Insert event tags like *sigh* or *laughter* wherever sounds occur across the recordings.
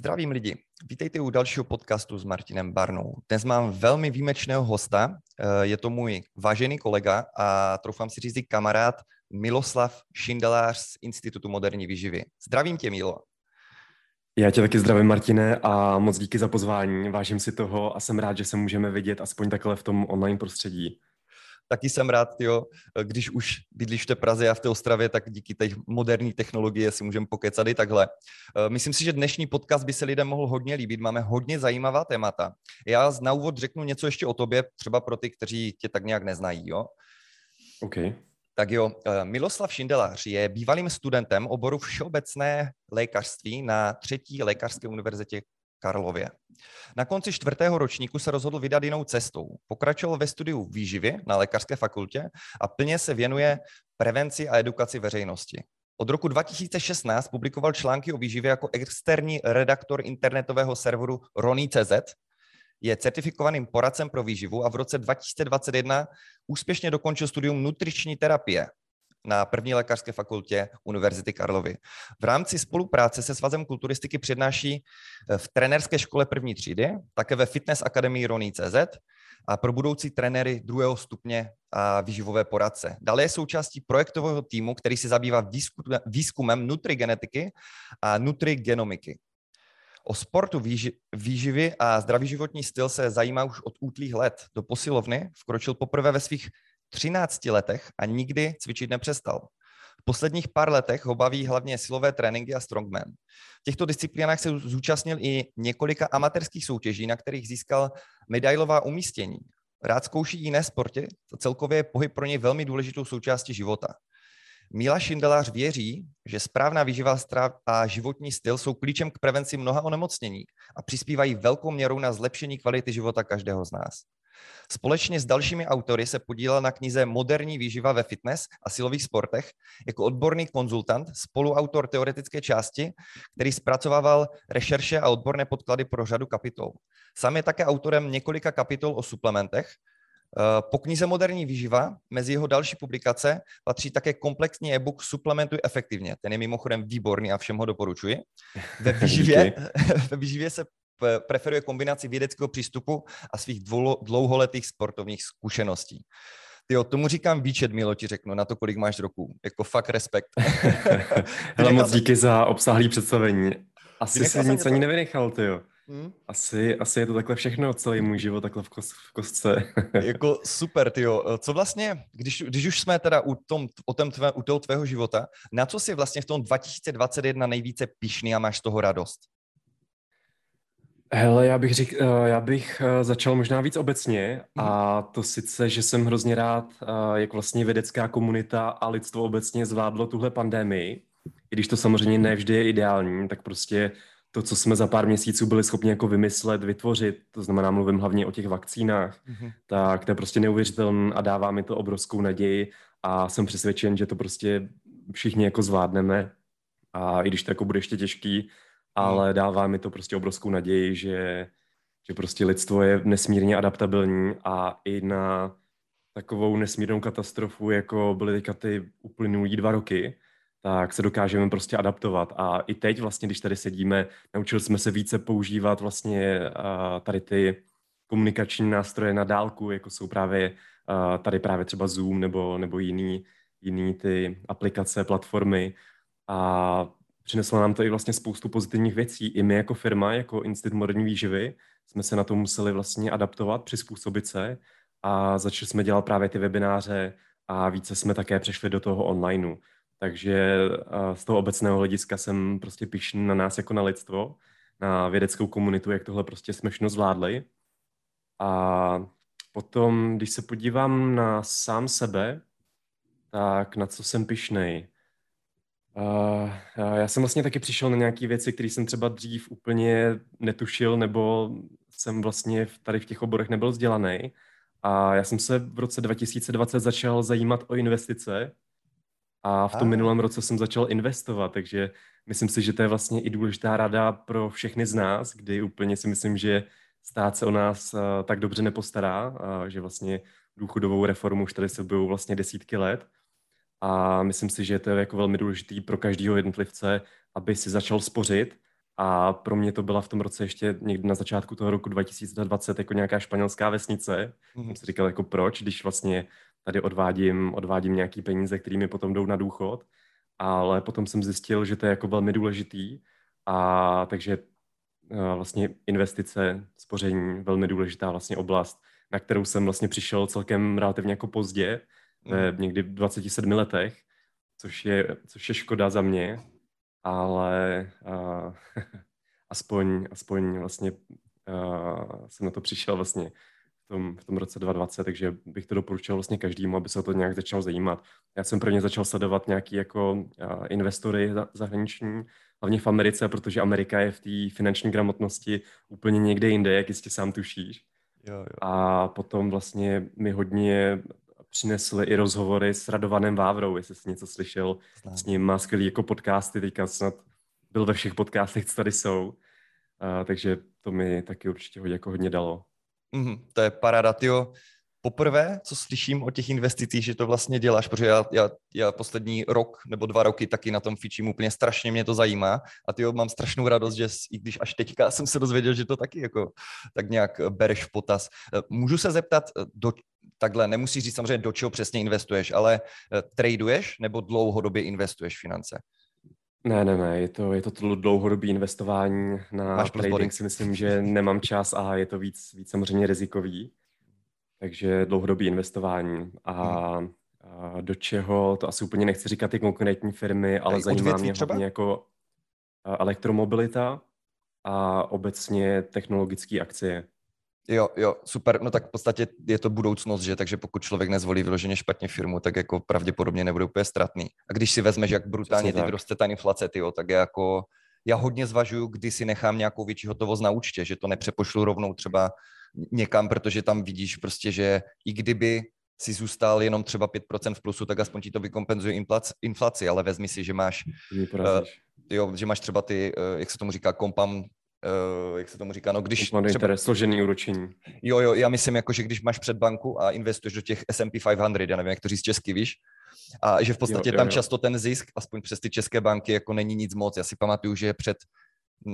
Zdravím lidi, vítejte u dalšího podcastu s Martinem Barnou. Dnes mám velmi výjimečného hosta, eh, je to můj vážený kolega a troufám si říct kamarád Miloslav Šindelář z Institutu moderní výživy. Zdravím tě, Milo. Já tě taky zdravím, Martine, a moc díky za pozvání. Vážím si toho a jsem rád, že se můžeme vidět aspoň takhle v tom online prostředí taky jsem rád, jo, když už bydlíš v té Praze a v té Ostravě, tak díky té moderní technologie si můžeme pokecat i takhle. Eh, myslím si, že dnešní podcast by se lidem mohl hodně líbit. Máme hodně zajímavá témata. Já na úvod řeknu něco ještě o tobě, třeba pro ty, kteří tě tak nějak neznají. Jo? OK. Tak jo, eh, Miloslav Šindelář je bývalým studentem oboru všeobecné lékařství na třetí lékařské univerzitě Karlově. Na konci čtvrtého ročníku se rozhodl vydat jinou cestou. Pokračoval ve studiu výživy na lékařské fakultě a plně se věnuje prevenci a edukaci veřejnosti. Od roku 2016 publikoval články o výživě jako externí redaktor internetového serveru Rony.cz, je certifikovaným poradcem pro výživu a v roce 2021 úspěšně dokončil studium nutriční terapie na první lékařské fakultě Univerzity Karlovy. V rámci spolupráce se Svazem kulturistiky přednáší eh, v trenerské škole první třídy, také ve Fitness Akademii Rony.cz a pro budoucí trenéry druhého stupně a výživové poradce. Dále je součástí projektového týmu, který se zabývá výzkumem nutrigenetiky a nutrigenomiky. O sportu, výživy a zdravý životní styl se zajímá už od útlých let. Do posilovny vkročil poprvé ve svých 13 letech a nikdy cvičit nepřestal. V posledních pár letech ho baví hlavně silové tréninky a strongman. V těchto disciplínách se zúčastnil i několika amatérských soutěží, na kterých získal medailová umístění. Rád zkouší jiné sporty, celkově je pohyb pro něj velmi důležitou součástí života. Míla Šindelář věří, že správná výživa a životní styl jsou klíčem k prevenci mnoha onemocnění a přispívají velkou měrou na zlepšení kvality života každého z nás. Společně s dalšími autory se podílel na knize Moderní výživa ve fitness a silových sportech jako odborný konzultant, spoluautor teoretické části, který zpracovával rešerše a odborné podklady pro řadu kapitol. Sám je také autorem několika kapitol o suplementech, po knize Moderní výživa mezi jeho další publikace patří také komplexní e-book Suplementuj efektivně. Ten je mimochodem výborný a všem ho doporučuji. Ve *laughs* výživě, *laughs* ve výživě se preferuje kombinaci vědeckého přístupu a svých dlouholetých sportovních zkušeností. Jo, tomu říkám výčet, Milo, ti řeknu, na to, kolik máš roků. Jako fakt respekt. *laughs* Hele, moc díky za obsahlý představení. Asi si nic ani nevynechal, ty jo. Hmm? Asi, asi je to takhle všechno, celý můj život takhle v, kos, v kostce. *laughs* jako super, ty jo. Co vlastně, když, když už jsme teda u, tom, o tom tvé, u toho tvého života, na co jsi vlastně v tom 2021 nejvíce pišný a máš z toho radost? Hele, já bych, řík, eh, já bych eh, začal možná víc obecně a mhm. to sice, že jsem hrozně rád, eh, jak vlastně vědecká komunita a lidstvo obecně zvládlo tuhle pandemii. I když to samozřejmě nevždy je ideální, tak prostě to, co jsme za pár měsíců byli schopni jako vymyslet, vytvořit, to znamená, mluvím hlavně o těch vakcínách, mm-hmm. tak to je prostě neuvěřitelné a dává mi to obrovskou naději a jsem přesvědčen, že to prostě všichni jako zvládneme a i když to jako bude ještě těžký, ale dává mi to prostě obrovskou naději, že, že prostě lidstvo je nesmírně adaptabilní a i na takovou nesmírnou katastrofu, jako byly teďka ty uplynulý dva roky, tak se dokážeme prostě adaptovat. A i teď vlastně, když tady sedíme, naučili jsme se více používat vlastně tady ty komunikační nástroje na dálku, jako jsou právě tady právě třeba Zoom nebo, nebo jiný, jiný ty aplikace, platformy. A Přineslo nám to i vlastně spoustu pozitivních věcí. I my jako firma, jako Institut moderní výživy, jsme se na to museli vlastně adaptovat, přizpůsobit se a začali jsme dělat právě ty webináře a více jsme také přešli do toho onlineu. Takže z toho obecného hlediska jsem prostě pišný na nás jako na lidstvo, na vědeckou komunitu, jak tohle prostě jsme všechno zvládli. A potom, když se podívám na sám sebe, tak na co jsem pišnej? Uh, já jsem vlastně taky přišel na nějaké věci, které jsem třeba dřív úplně netušil, nebo jsem vlastně tady v těch oborech nebyl vzdělaný. A já jsem se v roce 2020 začal zajímat o investice a v tom a. minulém roce jsem začal investovat, takže myslím si, že to je vlastně i důležitá rada pro všechny z nás, kdy úplně si myslím, že stát se o nás uh, tak dobře nepostará, uh, že vlastně důchodovou reformu už tady se budou vlastně desítky let a myslím si, že to je jako velmi důležitý pro každého jednotlivce, aby si začal spořit A pro mě to byla v tom roce ještě někdy na začátku toho roku 2020 jako nějaká španělská vesnice. Mm. Jsem si říkal, jako proč, když vlastně tady odvádím, odvádím nějaký peníze, kterými potom jdou na důchod. Ale potom jsem zjistil, že to je jako velmi důležitý. A takže uh, vlastně investice, spoření, velmi důležitá vlastně oblast, na kterou jsem vlastně přišel celkem relativně jako pozdě, mm. někdy v 27 letech, což je, což je škoda za mě, ale uh, *laughs* aspoň, aspoň vlastně uh, jsem na to přišel vlastně tom, v tom roce 2020, takže bych to doporučil vlastně každému, aby se o to nějak začal zajímat. Já jsem prvně začal sledovat nějaký jako investory zahraniční, hlavně v Americe, protože Amerika je v té finanční gramotnosti úplně někde jinde, jak jistě sám tušíš. Jo, jo. A potom vlastně mi hodně přinesli i rozhovory s Radovanem Vávrou, jestli jsi něco slyšel. Znám. S ním má skvělý jako podcasty, teďka snad byl ve všech podcastech, co tady jsou. Uh, takže to mi taky určitě hodně, jako hodně dalo. Mm, to je paráda, tyjo poprvé, co slyším o těch investicích, že to vlastně děláš, protože já, já, já poslední rok nebo dva roky taky na tom fičím, úplně strašně mě to zajímá a ty mám strašnou radost, že i když až teďka jsem se dozvěděl, že to taky jako tak nějak bereš v potaz. Můžu se zeptat, do, takhle nemusíš říct samozřejmě, do čeho přesně investuješ, ale eh, traduješ nebo dlouhodobě investuješ finance? Ne, ne, ne, je to, je to dlouhodobý investování na Máš trading si myslím, že nemám čas a je to víc, víc samozřejmě rizikový. Takže dlouhodobý investování. A, hmm. a do čeho, to asi úplně nechci říkat ty konkrétní firmy, ale zajímá mě třeba? hodně jako elektromobilita a obecně technologické akcie. Jo, jo, super. No tak v podstatě je to budoucnost, že? Takže pokud člověk nezvolí vyloženě špatně firmu, tak jako pravděpodobně nebude úplně ztratný. A když si vezmeš, jak brutálně teď roste ta inflace, tyjo, tak je jako já hodně zvažuju, kdy si nechám nějakou větší hotovost na účtě, že to nepřepošlu rovnou třeba někam, protože tam vidíš prostě, že i kdyby si zůstal jenom třeba 5% v plusu, tak aspoň ti to vykompenzuje inflaci, ale vezmi si, že máš, uh, jo, že máš třeba ty, uh, jak se tomu říká, compound uh, jak se tomu říká, no když... Compound třeba... složený úročení. Jo, jo, já myslím, jako, že když máš před banku a investuješ do těch S&P 500, já nevím, jak to říct česky, víš, a že v podstatě jo, jo, tam jo. často ten zisk, aspoň přes ty české banky, jako není nic moc. Já si pamatuju, že před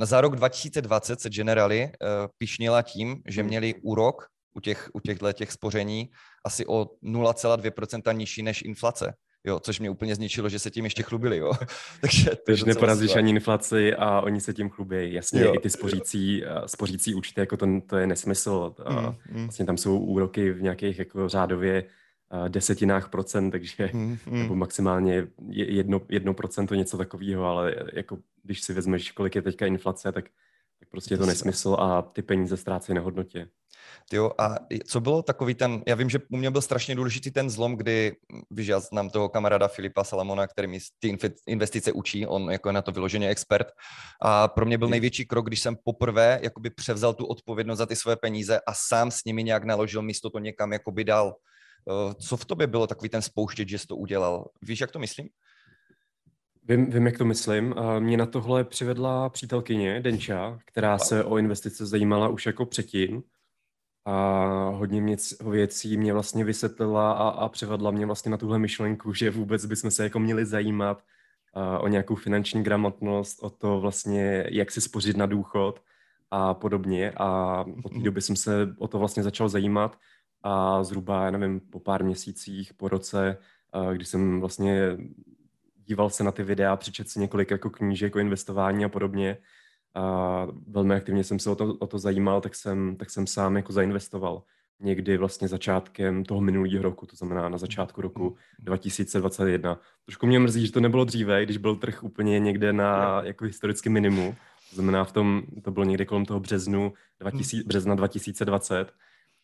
za rok 2020 se Generali uh, pišnila tím, že hmm. měli úrok u, těch, u těchto těch spoření asi o 0,2% nižší než inflace. Jo, což mě úplně zničilo, že se tím ještě chlubili, jo. *laughs* Takže to Takže neporazíš ani inflaci a oni se tím chlubí. Jasně, jo. i ty spořící, spořící účty, jako to, to je nesmysl. Mm, mm. Vlastně tam jsou úroky v nějakých jako řádově desetinách procent, takže mm, mm. *laughs* nebo maximálně jedno, jedno procento něco takového, ale jako když si vezmeš, kolik je teďka inflace, tak, tak prostě je to nesmysl a ty peníze ztrácí na hodnotě. Jo, a co bylo takový ten, já vím, že u mě byl strašně důležitý ten zlom, kdy, víš, já znám toho kamaráda Filipa Salamona, který mi ty investice učí, on jako je na to vyloženě expert a pro mě byl největší krok, když jsem poprvé jakoby převzal tu odpovědnost za ty své peníze a sám s nimi nějak naložil místo to někam jakoby dal. Eh, co v tobě bylo takový ten spouštěč, že jsi to udělal? Víš, jak to myslím? Vím, vím, jak to myslím. Mě na tohle přivedla přítelkyně Denča, která se o investice zajímala už jako předtím. A hodně mě, věcí mě vlastně vysvětlila a, a přivedla mě vlastně na tuhle myšlenku, že vůbec bychom se jako měli zajímat a, o nějakou finanční gramotnost, o to vlastně, jak si spořit na důchod a podobně. A od té mhm. doby jsem se o to vlastně začal zajímat a zhruba, já nevím, po pár měsících, po roce, když jsem vlastně díval se na ty videa, přečet si několik jako knížek o investování a podobně, a velmi aktivně jsem se o to, o to zajímal, tak jsem, tak jsem sám jako zainvestoval někdy vlastně začátkem toho minulého roku, to znamená na začátku roku 2021. Trošku mě mrzí, že to nebylo dříve, když byl trh úplně někde na jako historicky minimu. To znamená, v tom, to bylo někde kolem toho březnu 2000, března 2020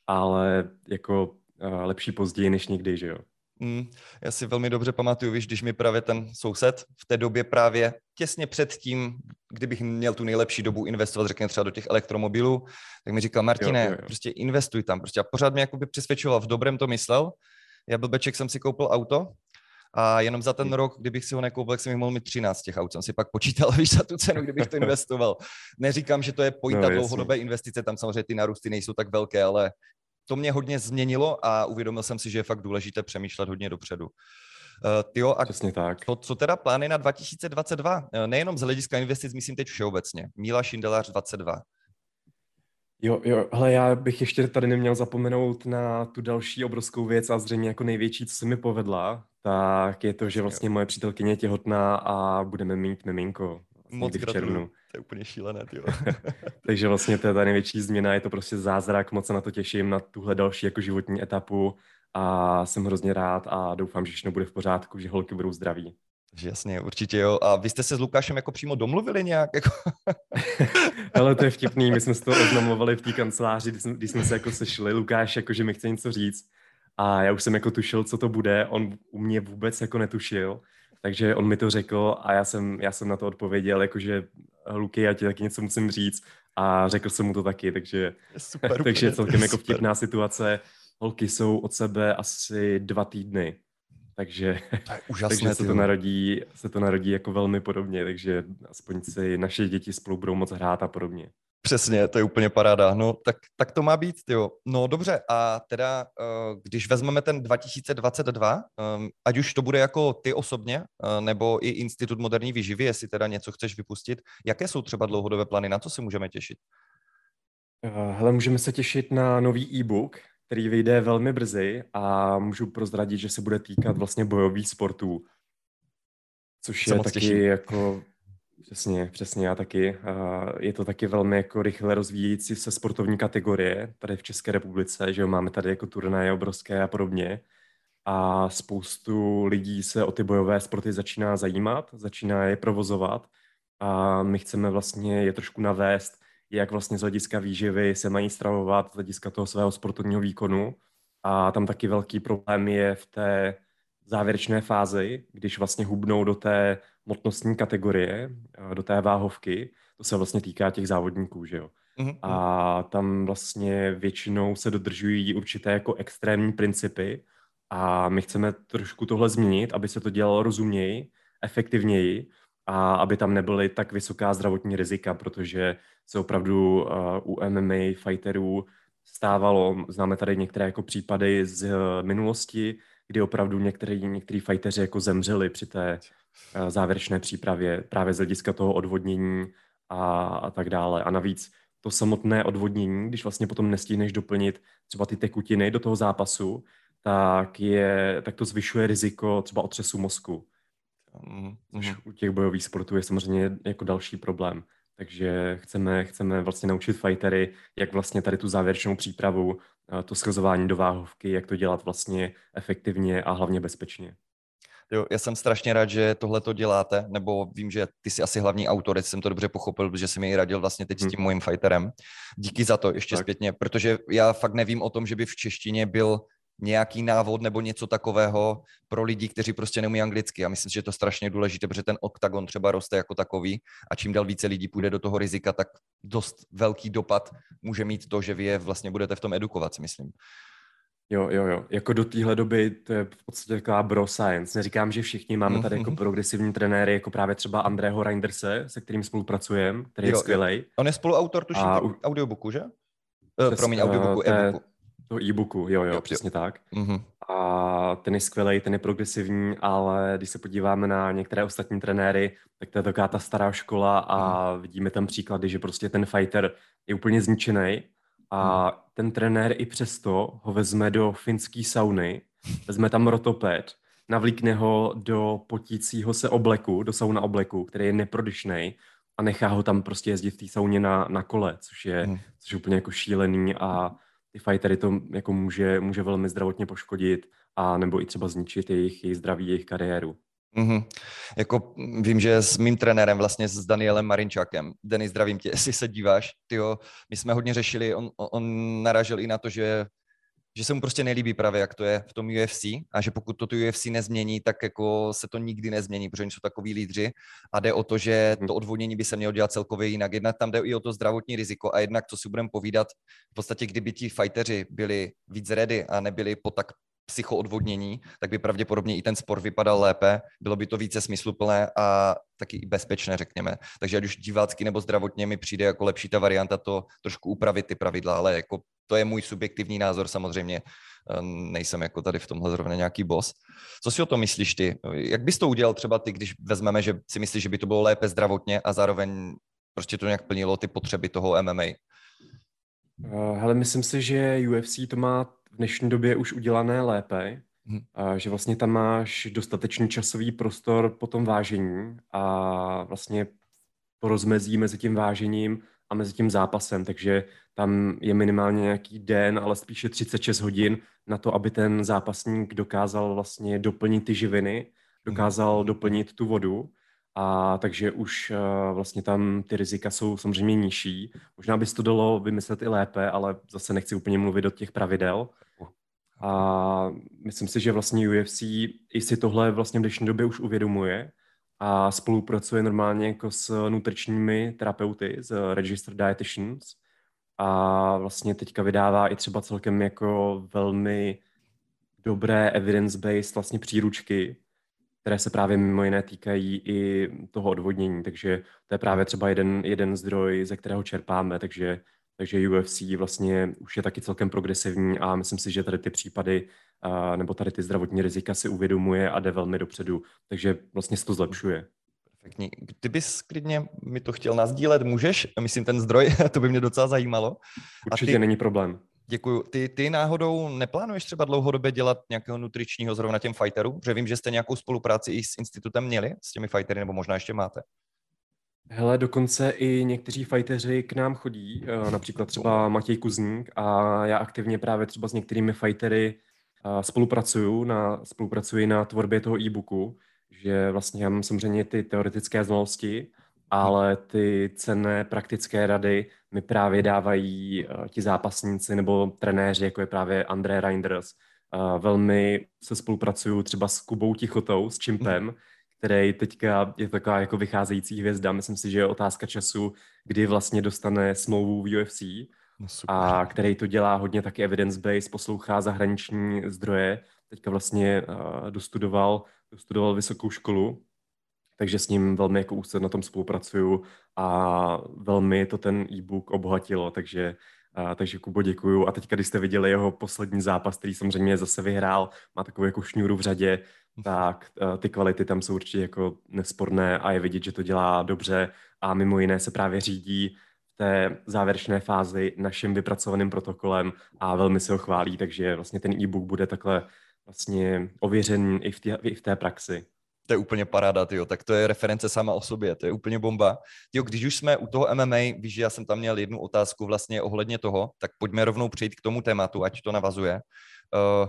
ale jako uh, lepší později než nikdy, že jo. Mm, já si velmi dobře pamatuju, víš, když mi právě ten soused v té době právě těsně před tím, kdybych měl tu nejlepší dobu investovat, řekněme třeba do těch elektromobilů, tak mi říkal, Martine, jo, jo, jo. prostě investuj tam. Prostě a pořád mě jakoby přesvědčoval, v dobrém to myslel. Já byl beček, jsem si koupil auto a jenom za ten hm. rok, kdybych si ho nekoupil, tak jsem jich mohl mít 13 těch aut. Jsem si pak počítal, *laughs* víš, za tu cenu, kdybych to investoval. Neříkám, že to je pojita no, dlouhodobé investice, tam samozřejmě ty narůsty nejsou tak velké, ale to mě hodně změnilo a uvědomil jsem si, že je fakt důležité přemýšlet hodně dopředu. tyjo, a Přesně tak. To, co teda plány na 2022? Nejenom z hlediska investic, myslím teď všeobecně. Míla Šindelář 22. Jo, jo, hele, já bych ještě tady neměl zapomenout na tu další obrovskou věc a zřejmě jako největší, co se mi povedla, tak je to, že vlastně moje přítelkyně je těhotná a budeme mít miminko. Vlastně Moc v červnu. To je úplně šílené, jo. *laughs* Takže vlastně to je ta největší změna, je to prostě zázrak, moc se na to těším, na tuhle další jako životní etapu a jsem hrozně rád a doufám, že všechno bude v pořádku, že holky budou zdraví. Že jasně, určitě jo. A vy jste se s Lukášem jako přímo domluvili nějak? Jako... *laughs* Ale to je vtipný, my jsme se to oznamovali v té kanceláři, když jsme, když jsme se jako sešli. Lukáš jako, že mi chce něco říct a já už jsem jako tušil, co to bude. On u mě vůbec jako netušil, takže on mi to řekl a já jsem, já jsem na to odpověděl, jakože Luky, já ti taky něco musím říct a řekl jsem mu to taky, takže, super, *laughs* takže celkem jako vtipná situace. Holky jsou od sebe asi dva týdny, takže, to úžasné, takže se, to narodí, se to narodí jako velmi podobně, takže aspoň si naše děti spolu budou moc hrát a podobně. Přesně, to je úplně paráda. No, tak, tak to má být, jo. No dobře, a teda, eh, když vezmeme ten 2022, ehm, ať už to bude jako ty osobně, eh, nebo i Institut moderní výživy, jestli teda něco chceš vypustit, jaké jsou třeba dlouhodobé plány, na co se můžeme těšit? Eh, hele, můžeme se těšit na nový e-book, který vyjde velmi brzy a můžu prozradit, že se bude týkat vlastně bojových sportů, což je taky těším. jako Přesně, přesně, já taky. Je to taky velmi jako rychle rozvíjící se sportovní kategorie tady v České republice, že jo, máme tady jako turnaje obrovské a podobně. A spoustu lidí se o ty bojové sporty začíná zajímat, začíná je provozovat a my chceme vlastně je trošku navést, jak vlastně z hlediska výživy se mají stravovat, z hlediska toho svého sportovního výkonu. A tam taky velký problém je v té závěrečné fázi, když vlastně hubnou do té motnostní kategorie, eh, do té váhovky, to se vlastně týká těch závodníků, že jo. Mm-hmm. A tam vlastně většinou se dodržují určité jako extrémní principy a my chceme trošku tohle změnit, aby se to dělalo rozuměji, efektivněji a aby tam nebyly tak vysoká zdravotní rizika, protože se opravdu uh, u MMA fighterů stávalo, známe tady některé jako případy z minulosti, kdy opravdu některý, některý fajteři jako zemřeli při té uh, závěrečné přípravě právě z hlediska toho odvodnění a, a tak dále. A navíc to samotné odvodnění, když vlastně potom nestihneš doplnit třeba ty tekutiny do toho zápasu, tak, je, tak to zvyšuje riziko třeba otřesu mozku. Mm, mm. u těch bojových sportů je samozřejmě jako další problém. Takže chceme, chceme vlastně naučit fightery, jak vlastně tady tu závěrečnou přípravu, to schazování do váhovky, jak to dělat vlastně efektivně a hlavně bezpečně. Jo, já jsem strašně rád, že tohle to děláte, nebo vím, že ty jsi asi hlavní autor, jsem to dobře pochopil, protože jsi mi ji radil vlastně teď hmm. s tím mojím fighterem. Díky za to ještě tak. zpětně, protože já fakt nevím o tom, že by v češtině byl nějaký návod nebo něco takového pro lidi, kteří prostě neumí anglicky. A myslím že je to strašně důležité, protože ten oktagon třeba roste jako takový a čím dál více lidí půjde do toho rizika, tak dost velký dopad může mít to, že vy je vlastně budete v tom edukovat, si myslím. Jo, jo, jo. Jako do téhle doby to je v podstatě taková bro science. Neříkám, že všichni máme tady jako mhm. progresivní trenéry, jako právě třeba Andrého Reinderse, se kterým spolupracujeme, který jo, je skvělý. On je spoluautor tuším a... audiobooku, že? Eh, Přes, Promiň, audiobooku, e-booku. To e-booku, jo, jo, jo přesně jo. tak. Mm-hmm. A ten je skvělý, ten je progresivní, ale když se podíváme na některé ostatní trenéry, tak to je taková ta stará škola a mm. vidíme tam příklady, že prostě ten fighter je úplně zničený a mm. ten trenér i přesto ho vezme do finské sauny, vezme tam rotoped, navlíkne ho do potícího se obleku, do sauna obleku, který je neprodyšný a nechá ho tam prostě jezdit v té sauně na, na kole, což je, mm. což je úplně jako šílený a ty fightery to jako může, může velmi zdravotně poškodit a nebo i třeba zničit jejich, jejich zdraví, jejich kariéru. Mm-hmm. Jako vím, že s mým trenérem, vlastně s Danielem Marinčákem, Denis, zdravím tě, *laughs* jestli se díváš, tyjo, my jsme hodně řešili, on, on naražil i na to, že že se mu prostě nelíbí právě, jak to je v tom UFC a že pokud to tu UFC nezmění, tak jako se to nikdy nezmění, protože oni jsou takový lídři a jde o to, že mhm. to odvodnění by se mělo dělat celkově jinak. Jednak tam jde i o to zdravotní riziko a jednak, co si budeme povídat, v podstatě kdyby ti fighteři byli víc ready a nebyli po tak psychoodvodnění, tak by pravděpodobně i ten sport vypadal lépe, bylo by to více smysluplné a taky i bezpečné, řekněme. Takže ať už divácky nebo zdravotně mi přijde jako lepší ta varianta to trošku upravit ty pravidla, ale jako to je můj subjektivní názor samozřejmě. Ehm, nejsem jako tady v tomhle zrovna nějaký boss. Co si o to myslíš ty? Jak bys to udělal třeba ty, když vezmeme, že si myslíš, že by to bylo lépe zdravotně a zároveň prostě to nějak plnilo ty potřeby toho MMA? Uh, hele, myslím si, že UFC to má v dnešní době už udělané lépe, hmm. a že vlastně tam máš dostatečný časový prostor po tom vážení a vlastně to rozmezí mezi tím vážením a mezi tím zápasem, takže tam je minimálně nějaký den, ale spíše 36 hodin na to, aby ten zápasník dokázal vlastně doplnit ty živiny, dokázal hmm. doplnit tu vodu a takže už uh, vlastně tam ty rizika jsou samozřejmě nižší. Možná by se to dalo vymyslet i lépe, ale zase nechci úplně mluvit o těch pravidel. A myslím si, že vlastně UFC i si tohle vlastně v dnešní době už uvědomuje a spolupracuje normálně jako s nutričními terapeuty, z Registered Dietitians a vlastně teďka vydává i třeba celkem jako velmi dobré evidence-based vlastně příručky, které se právě mimo jiné týkají i toho odvodnění, takže to je právě třeba jeden, jeden zdroj, ze kterého čerpáme, takže, takže UFC vlastně už je taky celkem progresivní a myslím si, že tady ty případy a, nebo tady ty zdravotní rizika si uvědomuje a jde velmi dopředu, takže vlastně se to zlepšuje. Perfektní. Kdybys klidně mi to chtěl nazdílet, můžeš? Myslím, ten zdroj, *laughs* to by mě docela zajímalo. Určitě a ty, není problém. Děkuju. Ty, ty náhodou neplánuješ třeba dlouhodobě dělat nějakého nutričního zrovna těm fighterů? Že vím, že jste nějakou spolupráci i s institutem měli, s těmi fightery, nebo možná ještě máte. Hele, dokonce i někteří fighteři k nám chodí, eh, například třeba Matěj Kuzník a já aktivně právě třeba s některými fightery eh, spolupracuju na, spolupracuji na tvorbě toho e-booku, že vlastně já mám samozřejmě ty teoretické znalosti, ale ty cenné praktické rady mi právě dávají uh, ti zápasníci nebo trenéři, jako je právě André Reinders. Uh, velmi se spolupracuju třeba s Kubou Tichotou, s Čimpem, který teďka je taková jako vycházející hvězda. Myslím si, že je otázka času, kdy vlastně dostane smlouvu v UFC. No a který to dělá hodně taky evidence-based, poslouchá zahraniční zdroje. Teďka vlastně uh, dostudoval, dostudoval vysokou školu takže s ním velmi jako úzce na tom spolupracuju a velmi to ten e-book obohatilo, takže a, takže Kubo děkuju. A teď, když jste viděli jeho poslední zápas, který samozřejmě zase vyhrál, má takovou jako šňůru v řadě, tak a, ty kvality tam jsou určitě jako nesporné a je vidět, že to dělá dobře a mimo jiné se právě řídí v té závěrečné fázi naším vypracovaným protokolem a velmi se ho chválí, takže vlastně ten e-book bude takhle vlastně ověřený i v, tě, i v té praxi. To je úplně paráda, tyjo. tak to je reference sama o sobě, to je úplně bomba. Tyjo, když už jsme u toho MMA, víš, že já jsem tam měl jednu otázku vlastně ohledně toho, tak pojďme rovnou přejít k tomu tématu, ať to navazuje. Uh,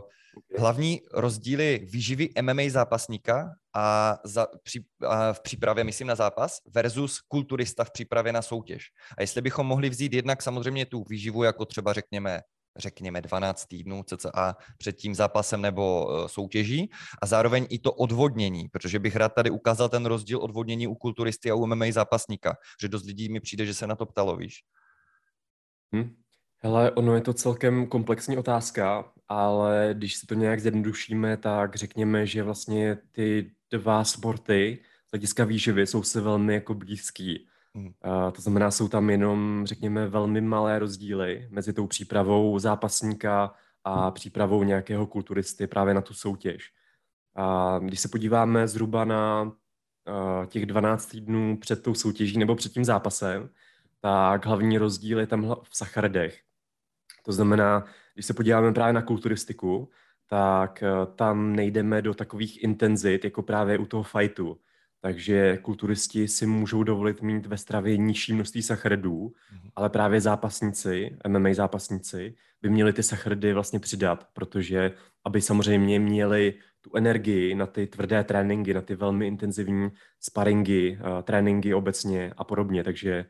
hlavní rozdíly výživy MMA zápasníka a, za, při, a v přípravě, myslím, na zápas versus kulturista v přípravě na soutěž. A jestli bychom mohli vzít jednak samozřejmě tu výživu jako třeba řekněme řekněme 12 týdnů cca před tím zápasem nebo e, soutěží a zároveň i to odvodnění, protože bych rád tady ukázal ten rozdíl odvodnění u kulturisty a u MMA zápasníka, že dost lidí mi přijde, že se na to ptalo, víš. Hm. Hele, ono je to celkem komplexní otázka, ale když si to nějak zjednodušíme, tak řekněme, že vlastně ty dva sporty z hlediska výživy jsou se velmi jako blízký. Hmm. Uh, to znamená, jsou tam jenom, řekněme, velmi malé rozdíly mezi tou přípravou zápasníka a přípravou nějakého kulturisty právě na tu soutěž. A když se podíváme zhruba na uh, těch 12 týdnů před tou soutěží nebo před tím zápasem, tak hlavní rozdíl je tam v sacharidech. To znamená, když se podíváme právě na kulturistiku, tak uh, tam nejdeme do takových intenzit, jako právě u toho fightu takže kulturisti si můžou dovolit mít ve stravě nižší množství sacharidů, mm-hmm. ale právě zápasníci, MMA zápasníci, by měli ty sacharidy vlastně přidat, protože aby samozřejmě měli tu energii na ty tvrdé tréninky, na ty velmi intenzivní sparingy, tréninky obecně a podobně. Takže,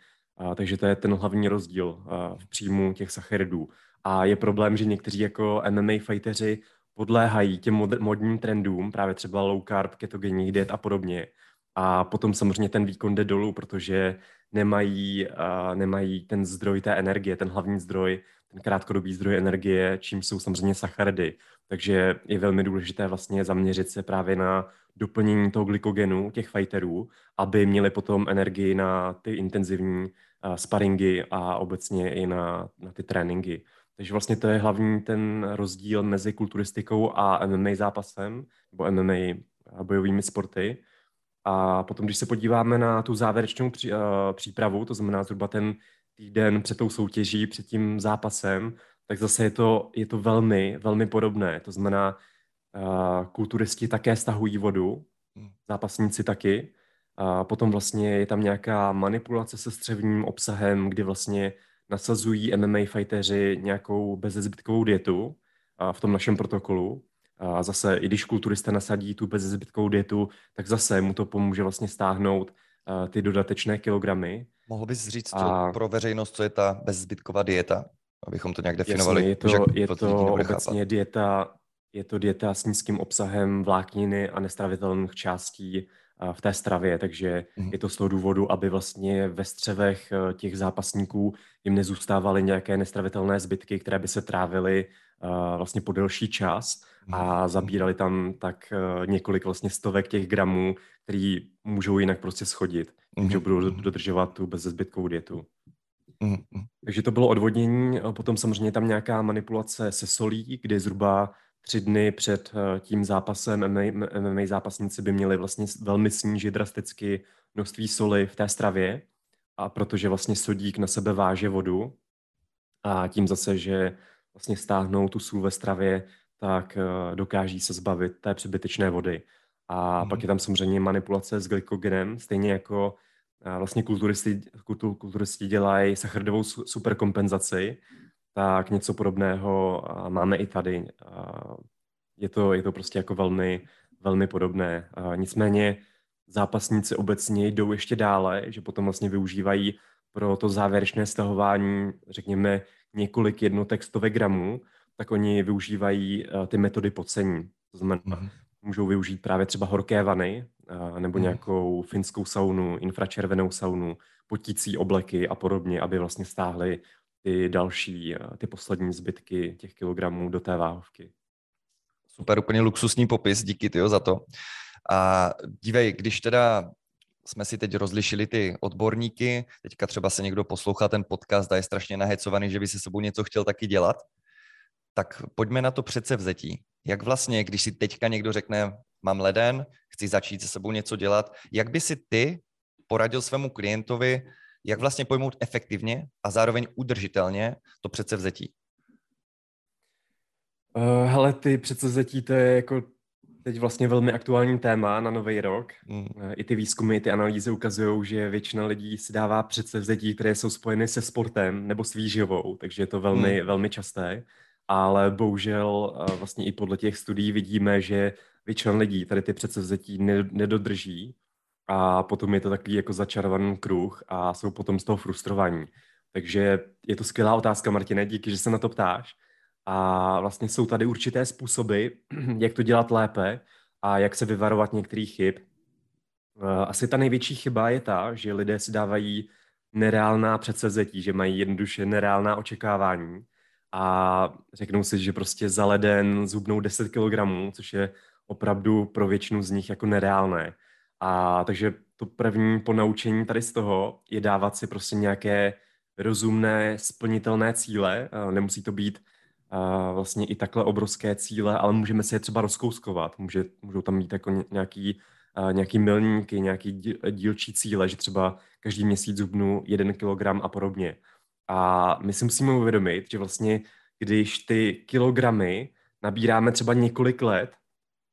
takže to je ten hlavní rozdíl v příjmu těch sacharidů. A je problém, že někteří jako MMA fighteři podléhají těm modním trendům, právě třeba low carb, ketogenní diet a podobně, a potom samozřejmě ten výkon jde dolů, protože nemají, uh, nemají ten zdroj té energie, ten hlavní zdroj ten krátkodobý zdroj energie, čím jsou samozřejmě sacharidy. Takže je velmi důležité vlastně zaměřit se právě na doplnění toho glykogenu těch fighterů, aby měli potom energii na ty intenzivní uh, sparingy a obecně i na, na ty tréninky. Takže vlastně to je hlavní ten rozdíl mezi kulturistikou a MMA zápasem, nebo MMA bojovými sporty. A potom, když se podíváme na tu závěrečnou pří, uh, přípravu, to znamená zhruba ten týden před tou soutěží, před tím zápasem, tak zase je to, je to velmi, velmi podobné. To znamená, uh, kulturisti také stahují vodu, hmm. zápasníci taky. A potom vlastně je tam nějaká manipulace se střevním obsahem, kdy vlastně nasazují MMA fighteři nějakou bezezbytkovou dietu a v tom našem protokolu. A zase, i když kulturista nasadí tu bezezbytkovou dietu, tak zase mu to pomůže vlastně stáhnout ty dodatečné kilogramy. Mohl bys říct a... pro veřejnost, co je ta bezzbytková dieta? Abychom to nějak definovali. Jasně, je to, je to obecně dieta, je to dieta s nízkým obsahem vlákniny a nestravitelných částí v té stravě, takže mm. je to z toho důvodu, aby vlastně ve střevech e, těch zápasníků jim nezůstávaly nějaké nestravitelné zbytky, které by se trávily vlastně po delší čas a mhm. zabírali tam tak uh, několik vlastně stovek těch gramů, který můžou jinak prostě schodit, mm. že budou mhm. dodržovat tu bezzbytkovou dietu. Mm. Takže to bylo odvodnění, potom samozřejmě tam nějaká manipulace se solí, kdy zhruba tři dny před eh, tím zápasem MMA, MMA zápasníci by měli vlastně velmi snížit drasticky množství soli v té stravě, a protože vlastně sodík na sebe váže vodu a tím zase, že vlastně stáhnou tu sůl ve stravě, tak eh, dokáží se zbavit té přebytečné vody. A mm. pak je tam samozřejmě manipulace s glykogenem, stejně jako eh, vlastně kulturisti, kulturisti dělají sacharidovou superkompenzaci, tak něco podobného máme i tady. Je to, je to prostě jako velmi, velmi podobné. Nicméně zápasníci obecně jdou ještě dále, že potom vlastně využívají pro to závěrečné stahování, řekněme, několik jednotek stovek gramů, tak oni využívají ty metody pocení. To znamená, mm-hmm. můžou využít právě třeba horké vany, nebo mm. nějakou finskou saunu, infračervenou saunu, potící obleky a podobně, aby vlastně stáhli ty další, eh, ty poslední zbytky těch kilogramů do té váhovky. Super, úplně luxusní popis, díky tyjo za to. A dívej, když teda jsme si teď rozlišili ty odborníky, teďka třeba se někdo poslouchá ten podcast a je strašně nahecovaný, že by se sebou něco chtěl taky dělat, tak pojďme na to přece vzetí. Jak vlastně, když si teďka někdo řekne, mám leden, chci začít se sebou něco dělat, jak by si ty poradil svému klientovi, jak vlastně pojmout efektivně a zároveň udržitelně to předsevzetí? Uh, hele, ty předsevzetí, to je jako teď vlastně velmi aktuální téma na nový rok. Mm. I ty výzkumy, ty analýzy ukazují, že většina lidí si dává předsevzetí, které jsou spojeny se sportem nebo s výživou, takže je to velmi, mm. velmi časté. Ale bohužel uh, vlastně i podle těch studií vidíme, že většina lidí tady ty předsevzetí nedodrží a potom je to takový jako začarovaný kruh a jsou potom z toho frustrovaní. Takže je to skvělá otázka, Martine, díky, že se na to ptáš. A vlastně jsou tady určité způsoby, *clears throat* jak to dělat lépe a jak se vyvarovat některých chyb. Eh, asi ta největší chyba je ta, že lidé si dávají nereálná předsevzetí, že mají jednoduše nereálná očekávání a řeknou si, že prostě za leden zhubnou 10 kg, což je opravdu pro většinu z nich jako nereálné. A takže to první ponaučení tady z toho je dávat si prostě nějaké rozumné, splnitelné cíle. Nemusí to být vlastně i takhle obrovské cíle, ale můžeme si je třeba rozkouskovat. Může, můžou tam být jako nějaký, nějaký milníky, nějaký dílčí cíle, že třeba každý měsíc zubnu jeden kilogram a podobně. A my si musíme uvědomit, že vlastně když ty kilogramy nabíráme třeba několik let,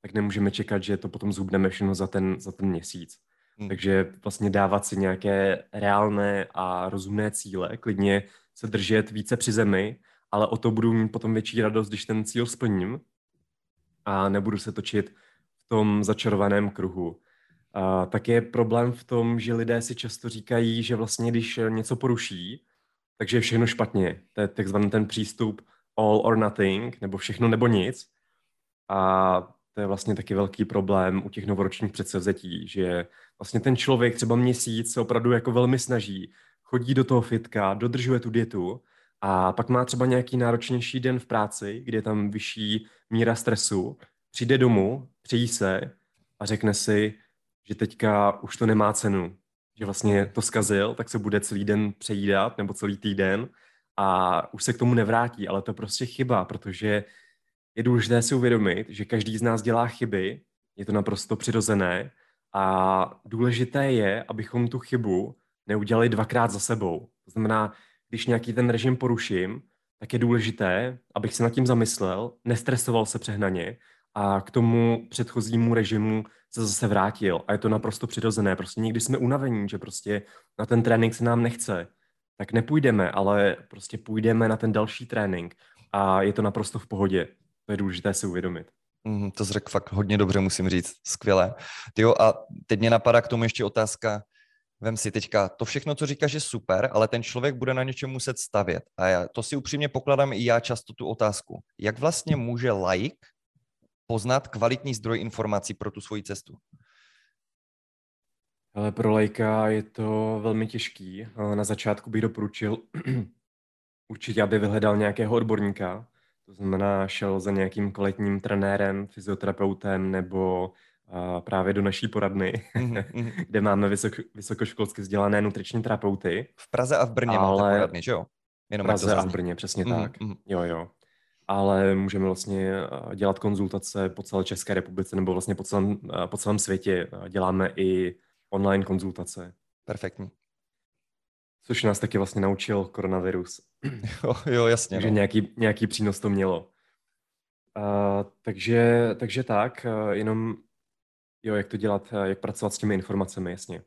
tak nemůžeme čekat, že to potom zhubneme všechno za ten, za ten měsíc. Hmm. Takže vlastně dávat si nějaké reálné a rozumné cíle, klidně se držet více při zemi, ale o to budu mít potom větší radost, když ten cíl splním a nebudu se točit v tom začarovaném kruhu. A tak je problém v tom, že lidé si často říkají, že vlastně když něco poruší, takže je všechno špatně. To je takzvaný ten přístup all or nothing, nebo všechno nebo nic. A to je vlastně taky velký problém u těch novoročních předsevzetí, že vlastně ten člověk třeba měsíc se opravdu jako velmi snaží, chodí do toho fitka, dodržuje tu dietu a pak má třeba nějaký náročnější den v práci, kde je tam vyšší míra stresu, přijde domů, přijí se a řekne si, že teďka už to nemá cenu, že vlastně to zkazil, tak se bude celý den přejídat nebo celý týden a už se k tomu nevrátí, ale to je prostě chyba, protože je důležité si uvědomit, že každý z nás dělá chyby, je to naprosto přirozené a důležité je, abychom tu chybu neudělali dvakrát za sebou. To znamená, když nějaký ten režim poruším, tak je důležité, abych se nad tím zamyslel, nestresoval se přehnaně a k tomu předchozímu režimu se zase vrátil. A je to naprosto přirozené. Prostě někdy jsme unavení, že prostě na ten trénink se nám nechce, tak nepůjdeme, ale prostě půjdeme na ten další trénink a je to naprosto v pohodě. To je důležité si uvědomit. Mm, to řekl fakt hodně dobře, musím říct. Skvělé. Tyjo, a teď mě napadá k tomu ještě otázka, Vem si teďka, to všechno, co říkáš, je super, ale ten člověk bude na něčem muset stavět. A já, to si upřímně pokladám i já často tu otázku. Jak vlastně může laik poznat kvalitní zdroj informací pro tu svoji cestu? Ale pro lajka je to velmi těžký. Na začátku bych doporučil *clears throat* určitě, aby vyhledal nějakého odborníka. To znamená, šel za nějakým kvalitním trenérem, fyzioterapeutem nebo právě do naší poradny, mm-hmm. *laughs* kde máme vysok, vysokoškolsky vzdělané nutriční terapeuty. V Praze a v Brně ale... máte poradny, že jo? Jenom v Praze a v Brně, přesně mm-hmm. tak. Jo, jo. Ale můžeme vlastně dělat konzultace po celé České republice nebo vlastně po celém, po celém světě. Děláme i online konzultace. Perfektní. Což nás taky vlastně naučil koronavirus. *clears throat* Jo, jo jasně. Takže no. nějaký, nějaký přínos to mělo. Uh, takže, takže tak, uh, jenom Jo, jak to dělat, eh, jak pracovat s těmi informacemi, jasně.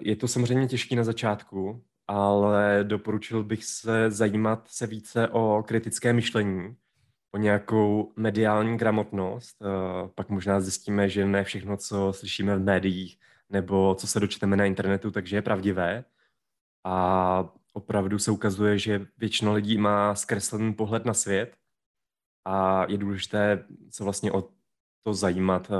Je to samozřejmě těžké na začátku, ale doporučil bych se zajímat se více o kritické myšlení, o nějakou mediální gramotnost. Eh, pak možná zjistíme, že ne všechno, co slyšíme v médiích nebo co se dočteme na internetu, takže je pravdivé. A opravdu se ukazuje, že většina lidí má zkreslený pohled na svět a je důležité se vlastně o to zajímat uh,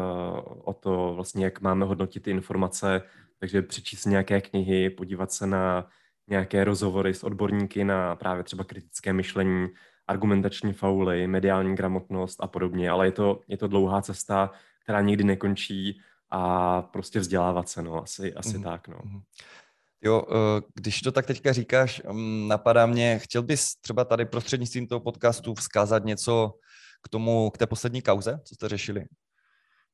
o to, vlastně, jak máme hodnotit ty informace, takže přečíst nějaké knihy, podívat se na nějaké rozhovory s odborníky na právě třeba kritické myšlení, argumentační fauly, mediální gramotnost a podobně, ale je to, je to dlouhá cesta, která nikdy nekončí a prostě vzdělávat se, no, asi, asi mm. tak, no. Mhm. Jo, eh, když to tak teďka říkáš, mm, napadá mě, chtěl bys třeba tady prostřednictvím toho podcastu vzkázat něco k tomu, k té poslední kauze, co jste řešili?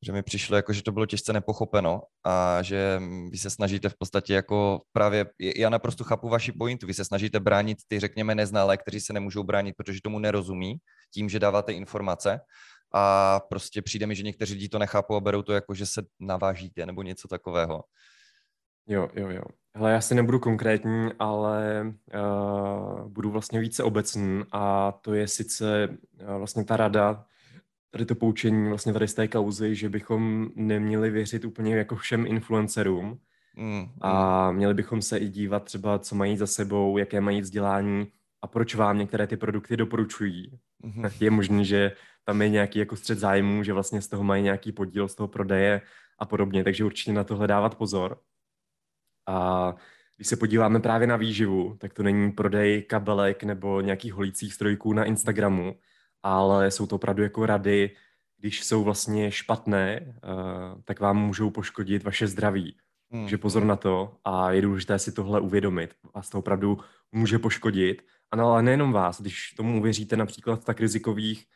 Že mi přišlo jako, že to bylo těžce nepochopeno a že vy se snažíte v podstatě jako právě, já naprosto chápu vaši pointu, vy se snažíte bránit ty, řekněme, neznalé, kteří se nemůžou bránit, protože tomu nerozumí, tím, že dáváte informace a prostě přijde mi, že někteří lidi to nechápou a berou to jako, že se navážíte nebo něco takového. Jo, jo, jo. Hele, já si nebudu konkrétní, ale uh, budu vlastně více obecný a to je sice uh, vlastně ta rada, tady to poučení vlastně tady z té kauzy, že bychom neměli věřit úplně jako všem influencerům mm, a mm. měli bychom se i dívat třeba, co mají za sebou, jaké mají vzdělání a proč vám některé ty produkty doporučují. Mm. Je možné, že tam je nějaký jako střed zájmů, že vlastně z toho mají nějaký podíl z toho prodeje a podobně, takže určitě na tohle dávat pozor. A když se podíváme právě na výživu, tak to není prodej kabelek nebo nějakých holících strojků na Instagramu, ale jsou to opravdu jako rady, když jsou vlastně špatné, uh, tak vám můžou poškodit vaše zdraví. Hmm. Takže pozor na to a je důležité si tohle uvědomit. Vás to opravdu může poškodit. A no, ale nejenom vás, když tomu uvěříte například v tak rizikových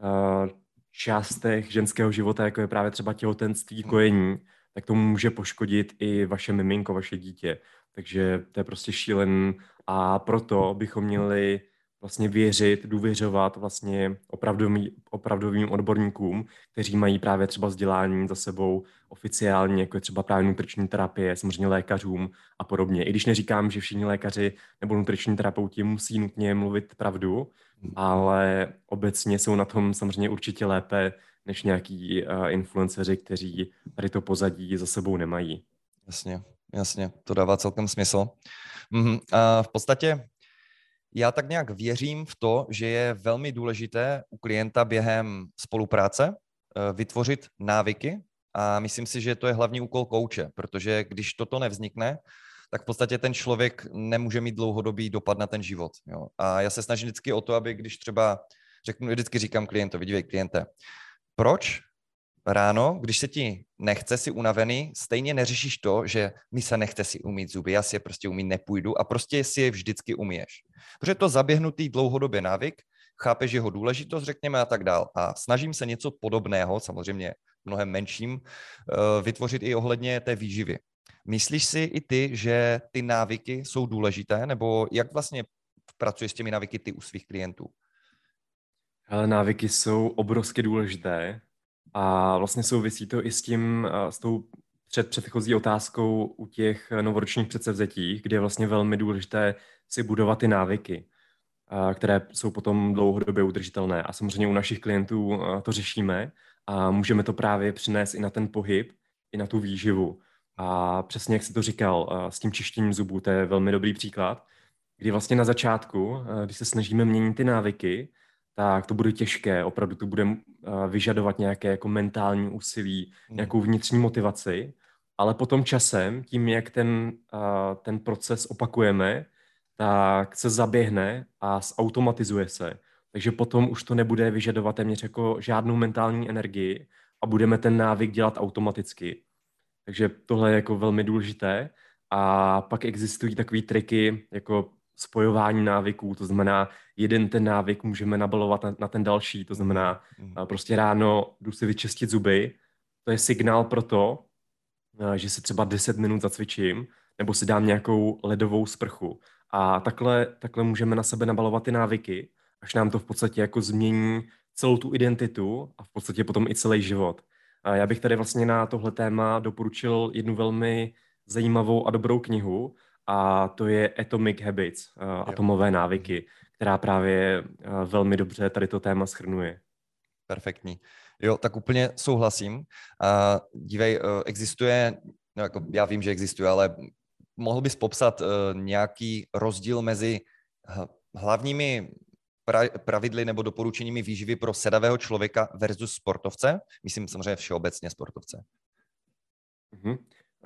uh, částech ženského života, jako je právě třeba těhotenství, hmm. kojení, tak to může poškodit i vaše miminko, vaše dítě. Takže to je prostě šílen a proto bychom měli vlastně věřit, důvěřovat vlastně opravdovým, opravdovým odborníkům, kteří mají právě třeba vzdělání za sebou oficiálně, jako je třeba právě nutriční terapie, samozřejmě lékařům a podobně. I když neříkám, že všichni lékaři nebo nutriční terapeuti musí nutně mluvit pravdu, hmm. ale obecně jsou na tom samozřejmě určitě lépe než nějaký uh, influenceři, kteří tady to pozadí za sebou nemají. Jasně, jasně, to dává celkem smysl. Mm-hmm. A v podstatě já tak nějak věřím v to, že je velmi důležité u klienta během spolupráce uh, vytvořit návyky a myslím si, že to je hlavní úkol kouče, protože když toto nevznikne, tak v podstatě ten člověk nemůže mít dlouhodobý dopad na ten život. Jo. A já se snažím vždycky o to, aby když třeba řeknu, vždycky říkám klientovi, dívej kliente, proč ráno, když se ti nechce, si unavený, stejně neřešíš to, že mi se nechce si umít zuby, já si je prostě umít nepůjdu a prostě si je vždycky umíješ. Protože to zaběhnutý dlouhodobě návyk, chápeš jeho důležitost, řekněme a tak dál. A snažím se něco podobného, samozřejmě mnohem menším, eh, vytvořit i ohledně té výživy. Myslíš si i ty, že ty návyky jsou důležité, nebo jak vlastně pracuješ s těmi návyky ty u svých klientů? Ale návyky jsou obrovsky důležité a vlastně souvisí to i s tím, s tou před předchozí otázkou u těch novoročních předsevzetí, kde je vlastně velmi důležité si budovat ty návyky, které jsou potom dlouhodobě udržitelné. A samozřejmě u našich klientů to řešíme a můžeme to právě přinést i na ten pohyb, i na tu výživu. A přesně jak jsi to říkal, s tím čištěním zubů, to je velmi dobrý příklad, kdy vlastně na začátku, když se snažíme měnit ty návyky, tak to bude těžké, opravdu to bude vyžadovat nějaké jako mentální úsilí, hmm. nějakou vnitřní motivaci, ale potom časem, tím, jak ten, ten proces opakujeme, tak se zaběhne a zautomatizuje se. Takže potom už to nebude vyžadovat téměř jako žádnou mentální energii a budeme ten návyk dělat automaticky. Takže tohle je jako velmi důležité. A pak existují takové triky, jako spojování návyků, to znamená, jeden ten návyk můžeme nabalovat na, na ten další, to znamená, mm. prostě ráno jdu si vyčistit zuby, to je signál pro to, že si třeba 10 minut zacvičím, nebo si dám nějakou ledovou sprchu. A takhle, takhle můžeme na sebe nabalovat ty návyky, až nám to v podstatě jako změní celou tu identitu a v podstatě potom i celý život. A já bych tady vlastně na tohle téma doporučil jednu velmi zajímavou a dobrou knihu, a to je Atomic Habits, uh, atomové návyky, která právě uh, velmi dobře tady to téma schrnuje. Perfektní. Jo, tak úplně souhlasím. A dívej, uh, existuje, no jako já vím, že existuje, ale mohl bys popsat uh, nějaký rozdíl mezi hlavními pravidly nebo doporučeními výživy pro sedavého člověka versus sportovce? Myslím samozřejmě všeobecně sportovce. Mm-hmm.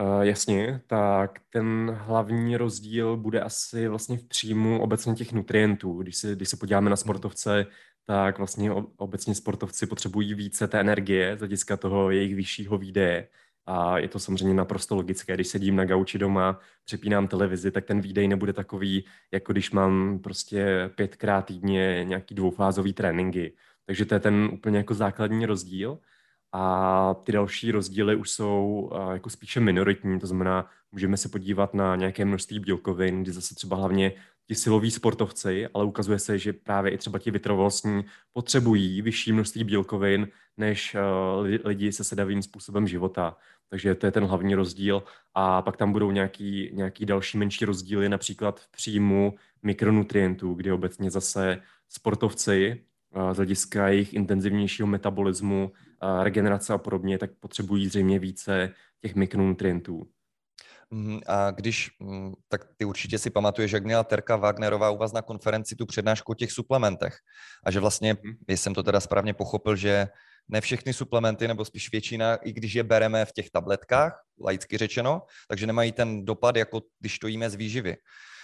Uh, jasně, tak ten hlavní rozdíl bude asi vlastně v příjmu obecně těch nutrientů. Když se, když se podíváme na sportovce, tak vlastně obecně sportovci potřebují více té energie z hlediska toho jejich vyššího výdeje. A je to samozřejmě naprosto logické. Když sedím na gauči doma, přepínám televizi, tak ten výdej nebude takový, jako když mám prostě pětkrát týdně nějaký dvoufázový tréninky. Takže to je ten úplně jako základní rozdíl. A ty další rozdíly už jsou jako spíše minoritní, to znamená, můžeme se podívat na nějaké množství bílkovin, kdy zase třeba hlavně ti siloví sportovci, ale ukazuje se, že právě i třeba ti vytrvalostní potřebují vyšší množství bílkovin než lidi se sedavým způsobem života. Takže to je ten hlavní rozdíl. A pak tam budou nějaký, nějaký další menší rozdíly, například v příjmu mikronutrientů, kdy obecně zase sportovci z hlediska jejich intenzivnějšího metabolismu, regenerace a podobně, tak potřebují zřejmě více těch mikronutrientů. Mhm, a když, mm, tak ty určitě si pamatuješ, jak měla Terka Wagnerová u vás na konferenci tu přednášku o těch suplementech. A že vlastně, hmm. jsem to teda správně pochopil, že ne všechny suplementy, nebo spíš většina, i když je bereme v těch tabletkách, laicky řečeno, takže nemají ten dopad, jako když to jíme z výživy.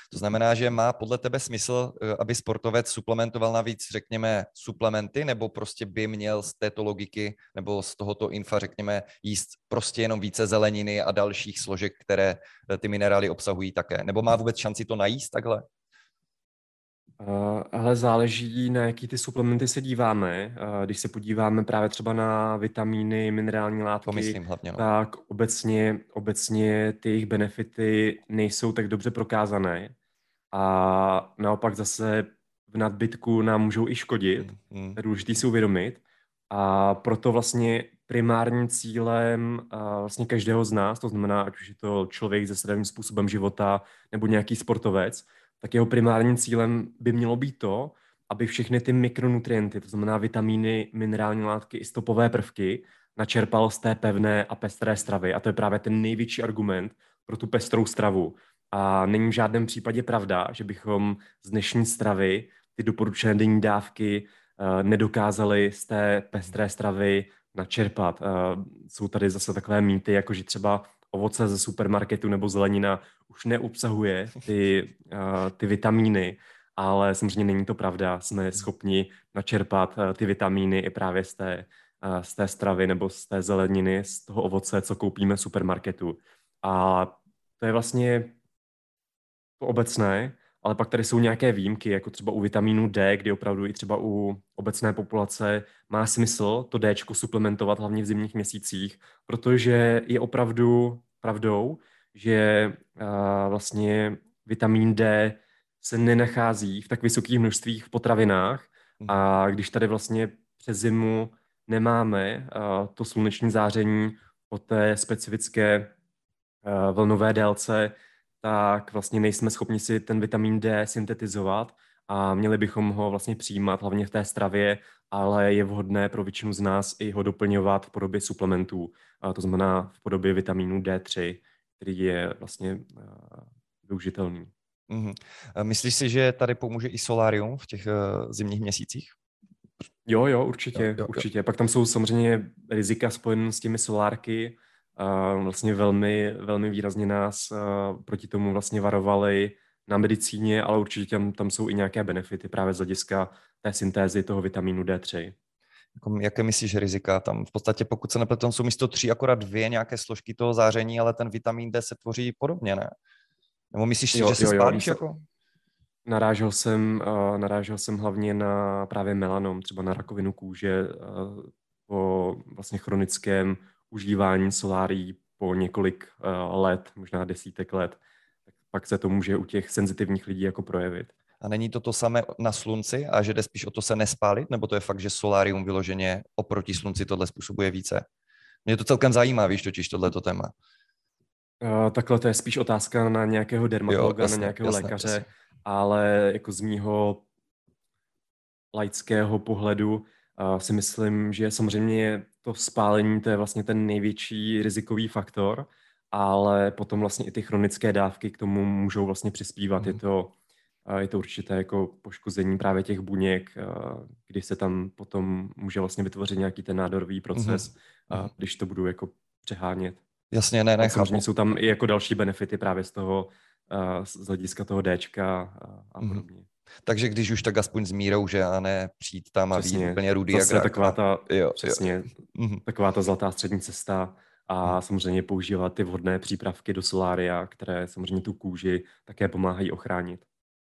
To znamená, že má podle tebe smysl, eh, aby sportovec suplementoval navíc, řekněme, suplementy, nebo prostě by měl z této logiky nebo z tohoto infa, řekněme, jíst prostě jenom více zeleniny a dalších složek, které eh, ty minerály obsahují také? Nebo má vůbec šanci to najíst takhle? Uh, ale záleží, na jaký ty suplementy se díváme. Uh, když se podíváme právě třeba na vitamíny, minerální látky, to myslím hlavně, no. tak obecně, obecně ty jejich benefity nejsou tak dobře prokázané a naopak zase v nadbytku nám můžou i škodit. Mm, mm. Je důležité si uvědomit. A proto vlastně primárním cílem vlastně každého z nás, to znamená, ať už je to člověk se sedavým způsobem života nebo nějaký sportovec, tak jeho primárním cílem by mělo být to, aby všechny ty mikronutrienty, to znamená vitamíny, minerální látky i stopové prvky, načerpal z té pevné a pestré stravy. A to je právě ten největší argument pro tu pestrou stravu. A není v žádném případě pravda, že bychom z dnešní stravy ty doporučené denní dávky uh, nedokázali z té pestré stravy načerpat. Uh, jsou tady zase takové mýty, jako že třeba ovoce ze supermarketu nebo zelenina už neobsahuje ty, uh, ty vitamíny, ale samozřejmě není to pravda. Jsme schopni načerpat ty vitamíny i právě z té, z té stravy nebo z té zeleniny, z toho ovoce, co koupíme v supermarketu. A to je vlastně to obecné, ale pak tady jsou nějaké výjimky, jako třeba u vitamínu D, kdy opravdu i třeba u obecné populace má smysl to D suplementovat hlavně v zimních měsících, protože je opravdu pravdou, že uh, vlastně vitamin D se nenachází v tak vysokých množstvích v potravinách. A když tady vlastně přes zimu nemáme uh, to sluneční záření po té specifické uh, vlnové délce, tak vlastně nejsme schopni si ten vitamin D syntetizovat a měli bychom ho vlastně přijímat hlavně v té stravě, ale je vhodné pro většinu z nás i ho doplňovat v podobě suplementů, a to znamená v podobě vitamínu D3, který je vlastně využitelný. Mm-hmm. Myslíš si, že tady pomůže i solárium v těch uh, zimních měsících? Jo, jo, určitě, jo, jo, určitě. Jo. Pak tam jsou samozřejmě rizika spojené s těmi solárky, a vlastně velmi, velmi výrazně nás proti tomu vlastně varovali na medicíně, ale určitě tam, tam jsou i nějaké benefity právě z hlediska té syntézy toho vitamínu D3. Jako, jaké myslíš rizika? Tam v podstatě, pokud se nepletu, jsou místo tří akorát dvě nějaké složky toho záření, ale ten vitamin D se tvoří podobně, ne? Nebo myslíš si, jo, že se jo, spálíš jo, jako? Narážel jsem, uh, narážel jsem hlavně na právě melanom, třeba na rakovinu kůže uh, po vlastně chronickém užívání solárií po několik uh, let, možná desítek let, tak pak se to může u těch senzitivních lidí jako projevit. A není to to samé na slunci a že jde spíš o to se nespálit, nebo to je fakt, že solárium vyloženě oproti slunci tohle způsobuje více? Mě to celkem zajímá, víš totiž tohleto téma. Uh, takhle to je spíš otázka na nějakého dermatologa, jo, jasně, na nějakého jasně, lékaře, jasně. ale jako z mýho laického pohledu si myslím, že samozřejmě to spálení to je vlastně ten největší rizikový faktor, ale potom vlastně i ty chronické dávky k tomu můžou vlastně přispívat. Mm. Je to je to určité jako poškození právě těch buněk, kdy se tam potom může vlastně vytvořit nějaký ten nádorový proces, mm-hmm. když to budu jako přehánět. Jasně, ne, ne, Samozřejmě jsou tam i jako další benefity právě z toho, z hlediska toho Dčka a mm-hmm. podobně. Takže když už tak aspoň s mírou, že a ne přijít tam a přesně. úplně rudý Zase jak taková ta, jo, přesně, jo. Mm-hmm. taková ta zlatá střední cesta a mm. samozřejmě používat ty vhodné přípravky do solária, které samozřejmě tu kůži také pomáhají ochránit.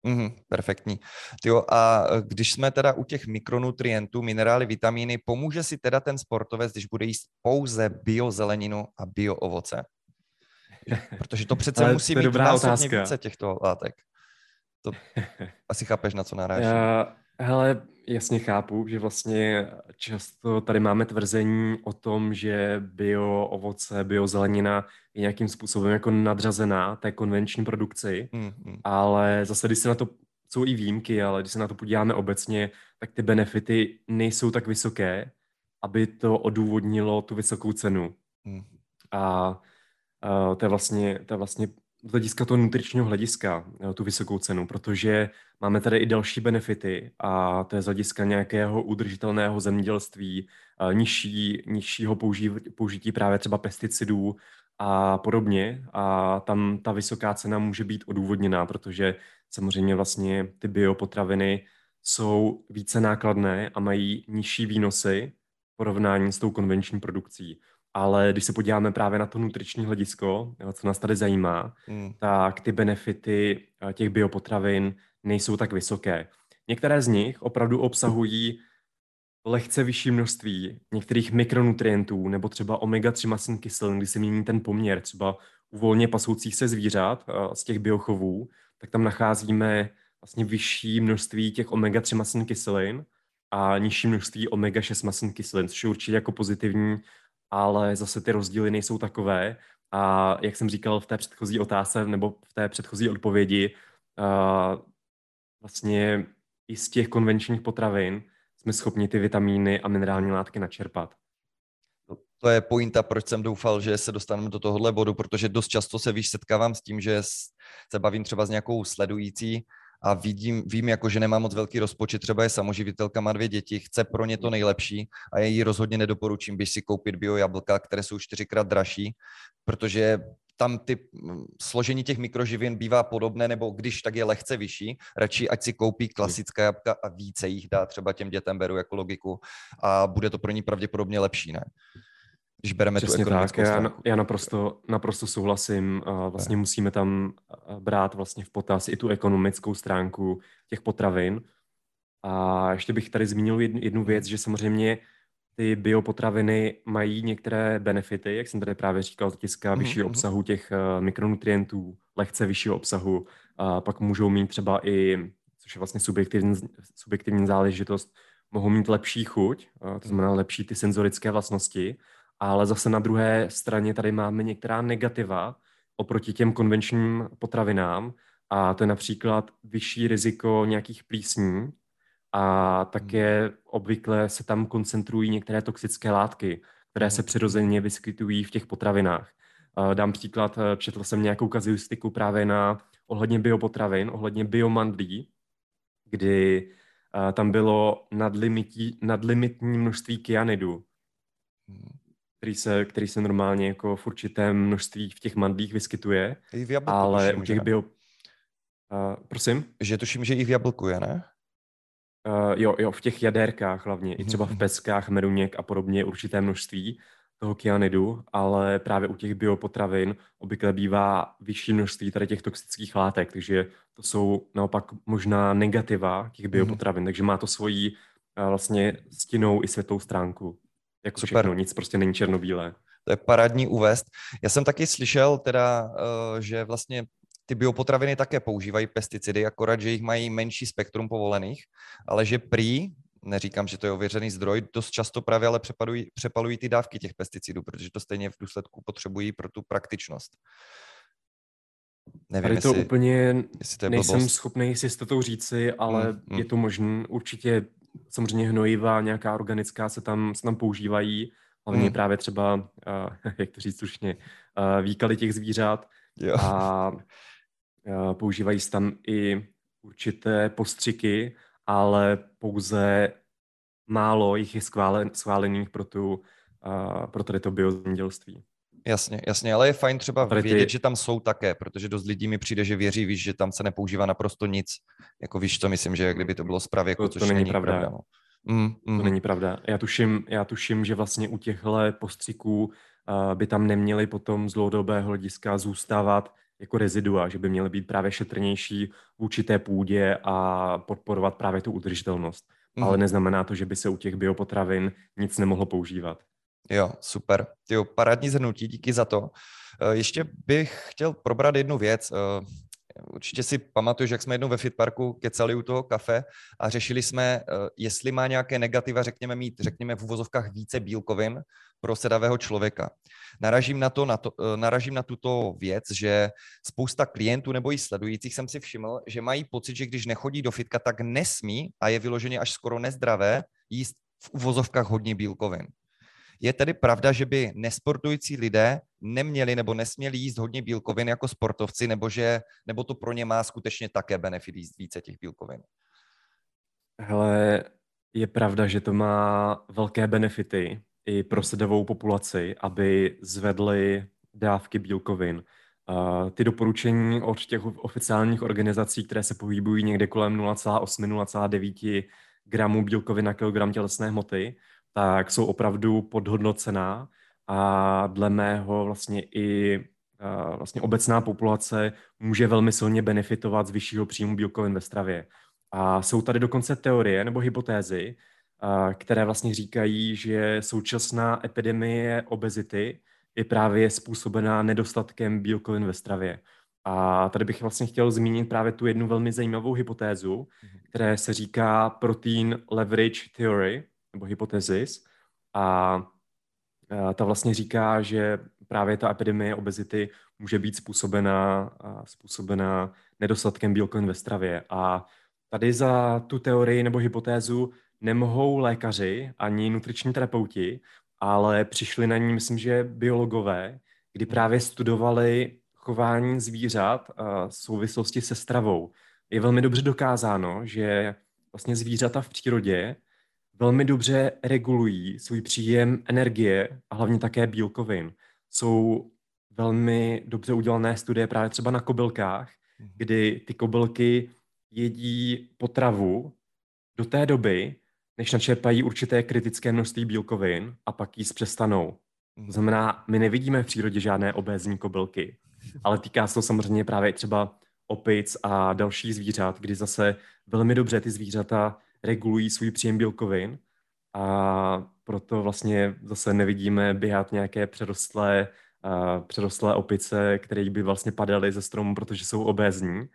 Mm, perfektní. Tyjo, a e, když jsme teda u těch mikronutrientů, minerály, vitamíny, pomůže si teda ten sportovec, když bude jíst pouze biozeleninu a bioovoce? *laughs* Protože to přece musí být násobně více těchto látek. To *laughs* asi chápeš, na co narážím. Já, hele, jasně chápu, že vlastně často tady máme tvrzení o tom, že bio ovoce, biozelenina je nějakým způsobem jako nadřazená té konvenční produkci, mm-hmm. ale zase, když se na to, jsou i výjimky, ale když se na to podíváme obecně, tak ty benefity nejsou tak vysoké, aby to odůvodnilo tu vysokou cenu. Mm. A Uh, to je vlastně, to je vlastně z hlediska toho nutričního hlediska eh, tu vysokou cenu, protože máme tady i další benefity a to je z hlediska nějakého udržitelného zemědělství, eh, nižší, nižšího použití, použití právě třeba pesticidů a podobně. A tam ta vysoká cena může být odůvodněná, protože samozřejmě vlastně ty biopotraviny jsou více nákladné a mají nižší výnosy v porovnání s tou konvenční produkcí. Ale když se podíváme právě na to nutriční hledisko, co nás tady zajímá, mm. tak ty benefity eh, těch biopotravin nejsou tak vysoké. Některé z nich opravdu obsahují lehce vyšší množství některých mikronutrientů nebo třeba omega-3 masných kyselin, kdy se mění ten poměr třeba u volně pasoucích se zvířat eh, z těch biochovů, tak tam nacházíme vlastně vyšší množství těch omega-3 masných kyselin a nižší množství omega-6 masných kyselin, což je určitě jako pozitivní ale zase ty rozdíly nejsou takové. A jak jsem říkal v té předchozí otázce nebo v té předchozí odpovědi, uh, vlastně i z těch konvenčních potravin jsme schopni ty vitamíny a minerální látky načerpat. To je pointa, proč jsem doufal, že se dostaneme do tohohle bodu, protože dost často se víš setkávám s tím, že se bavím třeba s nějakou sledující a vidím, vím, jako, že nemá moc velký rozpočet, třeba je samoživitelka, má dvě děti, chce pro ně to nejlepší a já jí rozhodně nedoporučím, běž si koupit bio jablka, které jsou čtyřikrát dražší, protože tam ty mm, složení těch mikroživin bývá podobné, nebo když tak je lehce vyšší, radši ať si koupí klasická jabka a více jich dá třeba těm dětem, beru jako logiku a bude to pro ní pravděpodobně lepší, ne? Když bereme Přesně tu tak, já, já naprosto, naprosto souhlasím. Vlastně musíme tam brát vlastně v potaz i tu ekonomickou stránku těch potravin. A ještě bych tady zmínil jednu, jednu věc, že samozřejmě ty biopotraviny mají některé benefity, jak jsem tady právě říkal, z hlediska mm-hmm. vyššího obsahu těch uh, mikronutrientů, lehce vyššího obsahu, a pak můžou mít třeba i, což je vlastně subjektivní, subjektivní záležitost, mohou mít lepší chuť, uh, to znamená lepší ty senzorické vlastnosti, ale zase na druhé straně tady máme některá negativa oproti těm konvenčním potravinám, a to je například vyšší riziko nějakých plísní, a také hmm. obvykle se tam koncentrují některé toxické látky, které se hmm. přirozeně vyskytují v těch potravinách. Dám příklad, eh, četl jsem nějakou kazuistiku právě na ohledně biopotravin, ohledně biomandlí, kdy eh, tam bylo nadlimití, nadlimitní množství kyanidu, hmm. Který se, který se normálně jako v určitém množství v těch mandlích vyskytuje, I v ale tuším, u těch bio... Uh, prosím? Že tuším, že i v jablku je, ne? Uh, jo, jo, v těch jaderkách hlavně, i třeba v mhm. peskách, meruněk a podobně určité množství toho kyanidu, ale právě u těch biopotravin obvykle bývá vyšší množství tady těch toxických látek, takže to jsou naopak možná negativa těch mhm. biopotravin, takže má to svoji uh, vlastně stinnou i světlou stránku. Jako Super. všechno, nic prostě není černobílé. To je parádní uvést. Já jsem taky slyšel teda, uh, že vlastně ty biopotraviny také používají pesticidy, akorát, že jich mají menší spektrum povolených, ale že prý, neříkám, že to je ověřený zdroj, dost často právě ale přepalují, přepalují ty dávky těch pesticidů, protože to stejně v důsledku potřebují pro tu praktičnost. Nevím, Tady to jestli, úplně jestli to je nejsem blbost. schopný si s to říci, ale mm, mm. je to možné. Určitě samozřejmě hnojiva, nějaká organická se tam, se tam používají, hlavně mm. právě třeba, uh, *laughs* jak to říct slušně, uh, výkaly těch zvířat. Jo. A používají se tam i určité postřiky, ale pouze málo jich je schválen, schválených pro, tu, uh, pro tady to biozemědělství. Jasně, jasně, ale je fajn třeba ty... vědět, že tam jsou také, protože dost lidí mi přijde, že věří, víš, že tam se nepoužívá naprosto nic. Jako víš, to myslím, že kdyby to bylo z pravěku, to, to není, není pravda. pravda no. mm, mm. To mhm. není pravda. Já tuším, já tuším, že vlastně u těchto postřiků uh, by tam neměli potom z dlouhodobého hlediska zůstávat jako rezidua, že by měly být právě šetrnější vůči té půdě a podporovat právě tu udržitelnost. Mm. Ale neznamená to, že by se u těch biopotravin nic nemohlo používat. Jo, super. Jo, parádní zhrnutí, díky za to. Eh, ještě bych chtěl probrat jednu věc. Eh, určitě si pamatuju, že jak jsme jednou ve Fitparku kecali u toho kafe a řešili jsme, eh, jestli má nějaké negativa, řekněme mít, řekněme v uvozovkách více bílkovin pro sedavého člověka. Naražím na, to, na to, naražím na tuto věc, že spousta klientů nebo i sledujících jsem si všiml, že mají pocit, že když nechodí do fitka, tak nesmí a je vyloženě až skoro nezdravé jíst v uvozovkách hodně bílkovin. Je tedy pravda, že by nesportující lidé neměli nebo nesměli jíst hodně bílkovin jako sportovci, nebo, že, nebo to pro ně má skutečně také benefit jíst více těch bílkovin? Hele, je pravda, že to má velké benefity i pro sedavou populaci, aby zvedly dávky bílkovin. Uh, ty doporučení od těch oficiálních organizací, které se pohybují někde kolem 0,8-0,9 gramů bílkovin na kilogram tělesné hmoty, tak jsou opravdu podhodnocená a dle mého vlastně i uh, vlastně obecná populace může velmi silně benefitovat z vyššího příjmu bílkovin ve stravě. A jsou tady dokonce teorie nebo hypotézy, které vlastně říkají, že současná epidemie obezity je právě způsobená nedostatkem bílkovin ve stravě. A tady bych vlastně chtěl zmínit právě tu jednu velmi zajímavou hypotézu, mhm. které se říká protein leverage theory, nebo hypotézis. A ta vlastně říká, že právě ta epidemie obezity může být způsobená, způsobená nedostatkem bílkovin ve stravě. A tady za tu teorii nebo hypotézu nemohou lékaři ani nutriční terapeuti, ale přišli na ní, myslím, že biologové, kdy právě studovali chování zvířat v souvislosti se stravou. je velmi dobře dokázáno, že vlastně zvířata v přírodě velmi dobře regulují svůj příjem energie a hlavně také bílkovin. Jsou velmi dobře udělané studie právě třeba na kobylkách, mhm. kdy ty kobylky jedí potravu do té doby, než načerpají určité kritické množství bílkovin a pak jíst přestanou. To znamená, my nevidíme v přírodě žádné obézní kobylky, ale týká se to samozřejmě právě třeba opic a dalších zvířat, kdy zase velmi dobře ty zvířata regulují svůj příjem bílkovin a proto vlastně zase nevidíme běhat nějaké přerostlé, uh, přerostlé opice, které by vlastně padaly ze stromu, protože jsou obézní.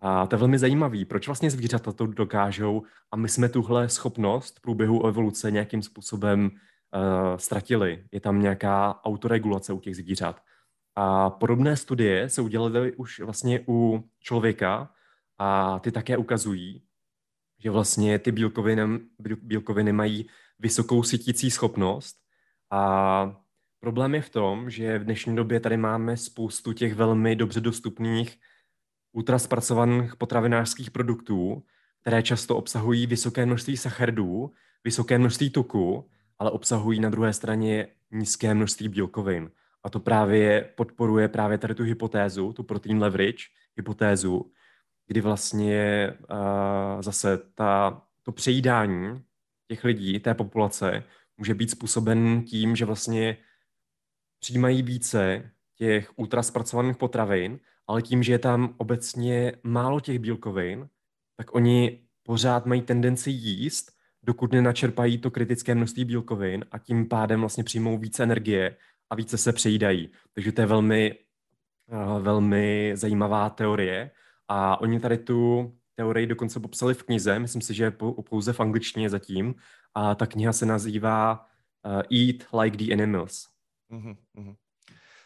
A to je velmi zajímavý, proč vlastně zvířata to dokážou a my jsme tuhle schopnost v průběhu evoluce nějakým způsobem uh, ztratili. Je tam nějaká autoregulace u těch zvířat. A podobné studie se udělaly už vlastně u člověka a ty také ukazují, že vlastně ty bílkoviny, bílkoviny mají vysokou sytící schopnost a problém je v tom, že v dnešní době tady máme spoustu těch velmi dobře dostupných ultraspracovaných potravinářských produktů, které často obsahují vysoké množství sacharidů, vysoké množství tuku, ale obsahují na druhé straně nízké množství bílkovin. A to právě podporuje právě tady tu hypotézu, tu protein leverage hypotézu, kdy vlastně uh, zase ta, to přejídání těch lidí, té populace, může být způsoben tím, že vlastně přijímají více těch ultraspracovaných potravin, ale tím, že je tam obecně málo těch bílkovin, tak oni pořád mají tendenci jíst, dokud nenačerpají to kritické množství bílkovin a tím pádem vlastně přijmou více energie a více se přejídají. Takže to je velmi, uh, velmi zajímavá teorie a oni tady tu teorii dokonce popsali v knize, myslím si, že je pouze v angličtině zatím a ta kniha se nazývá uh, Eat Like the Animals. Mm-hmm.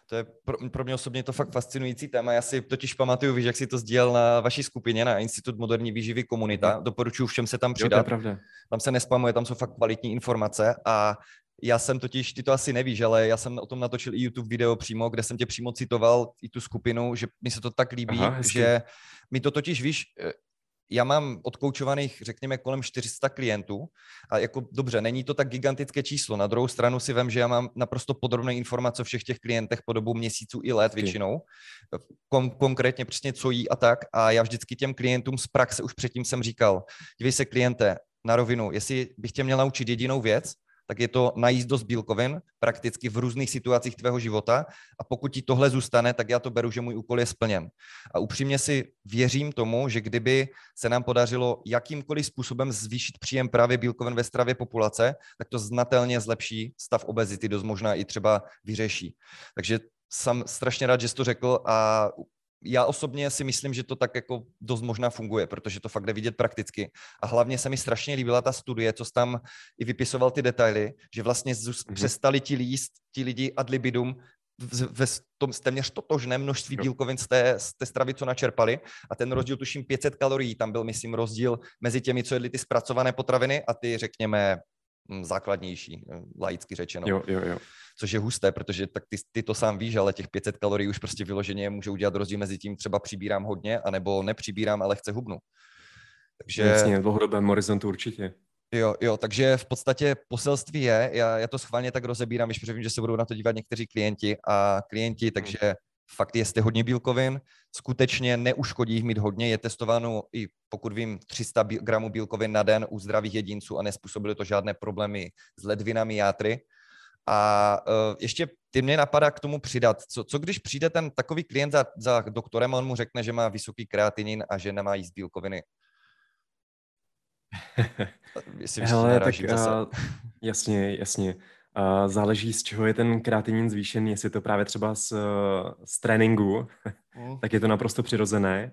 To je pro, pro mě osobně to fakt fascinující téma. Já si totiž pamatuju, víš, jak si to sdílel na vaší skupině, na Institut moderní výživy komunita. Doporučuji všem se tam přidat. Jo, to je pravda. Tam se nespamuje, tam jsou fakt kvalitní informace a já jsem totiž, ty to asi nevíš, ale já jsem o tom natočil i YouTube video přímo, kde jsem tě přímo citoval i tu skupinu, že mi se to tak líbí, Aha, že mi to totiž, víš, eh, já mám odkoučovaných, řekněme, kolem 400 klientů a jako dobře, není to tak gigantické číslo. Na druhou stranu si vím, že já mám naprosto podrobné informace o všech těch klientech po dobu měsíců i let většinou. Kon- konkrétně přesně co jí a tak. A já vždycky těm klientům z praxe už předtím jsem říkal, dívej se kliente, na rovinu, jestli bych tě měl naučit jedinou věc, tak je to najíst dost bílkovin prakticky v různých situacích tvého života a pokud ti tohle zůstane, tak já to beru, že můj úkol je splněn. A upřímně si věřím tomu, že kdyby se nám podařilo jakýmkoliv způsobem zvýšit příjem právě bílkovin ve stravě populace, tak to znatelně zlepší stav obezity, dost možná i třeba vyřeší. Takže jsem strašně rád, že jsi to řekl a já osobně si myslím, že to tak jako dost možná funguje, protože to fakt jde vidět prakticky. A hlavně se mi strašně líbila ta studie, co tam i vypisoval ty detaily, že vlastně mm-hmm. přestali ti líst, ti lidi ad libidum ve tom téměř totožné množství bílkovin z té, z té stravy, co načerpali. A ten rozdíl, tuším, 500 kalorií, tam byl, myslím, rozdíl mezi těmi, co jedli ty zpracované potraviny a ty, řekněme, hm, základnější, eh, laicky řečeno. Jo, jo, jo což je husté, protože tak ty, ty to sám víš, ale těch 500 kalorií už prostě vyloženě může udělat rozdíl mezi tím, třeba přibírám hodně, anebo nepřibírám, ale chce hubnu. Takže... Jasně, v dlouhodobém horizontu určitě. Jo, jo, takže v podstatě poselství je, já, já to schválně tak rozebírám, když vím, že se budou na to dívat někteří klienti a klienti, hmm. takže fakt jeste hodně bílkovin, skutečně neuškodí jich mít hodně, je testováno i pokud vím 300 gramů bílkovin na den u zdravých jedinců a nespůsobily to žádné problémy s ledvinami játry, a uh, ještě ty mě napadá k tomu přidat, co, co když přijde ten takový klient za, za doktorem a on mu řekne, že má vysoký kreatinin a že nemá jíst bílkoviny? *laughs* Jestli Hele, tak uh, jasně, jasně. Uh, záleží, z čeho je ten kreatinin zvýšený, jestli to právě třeba z, z tréninku, mm. *laughs* tak je to naprosto přirozené.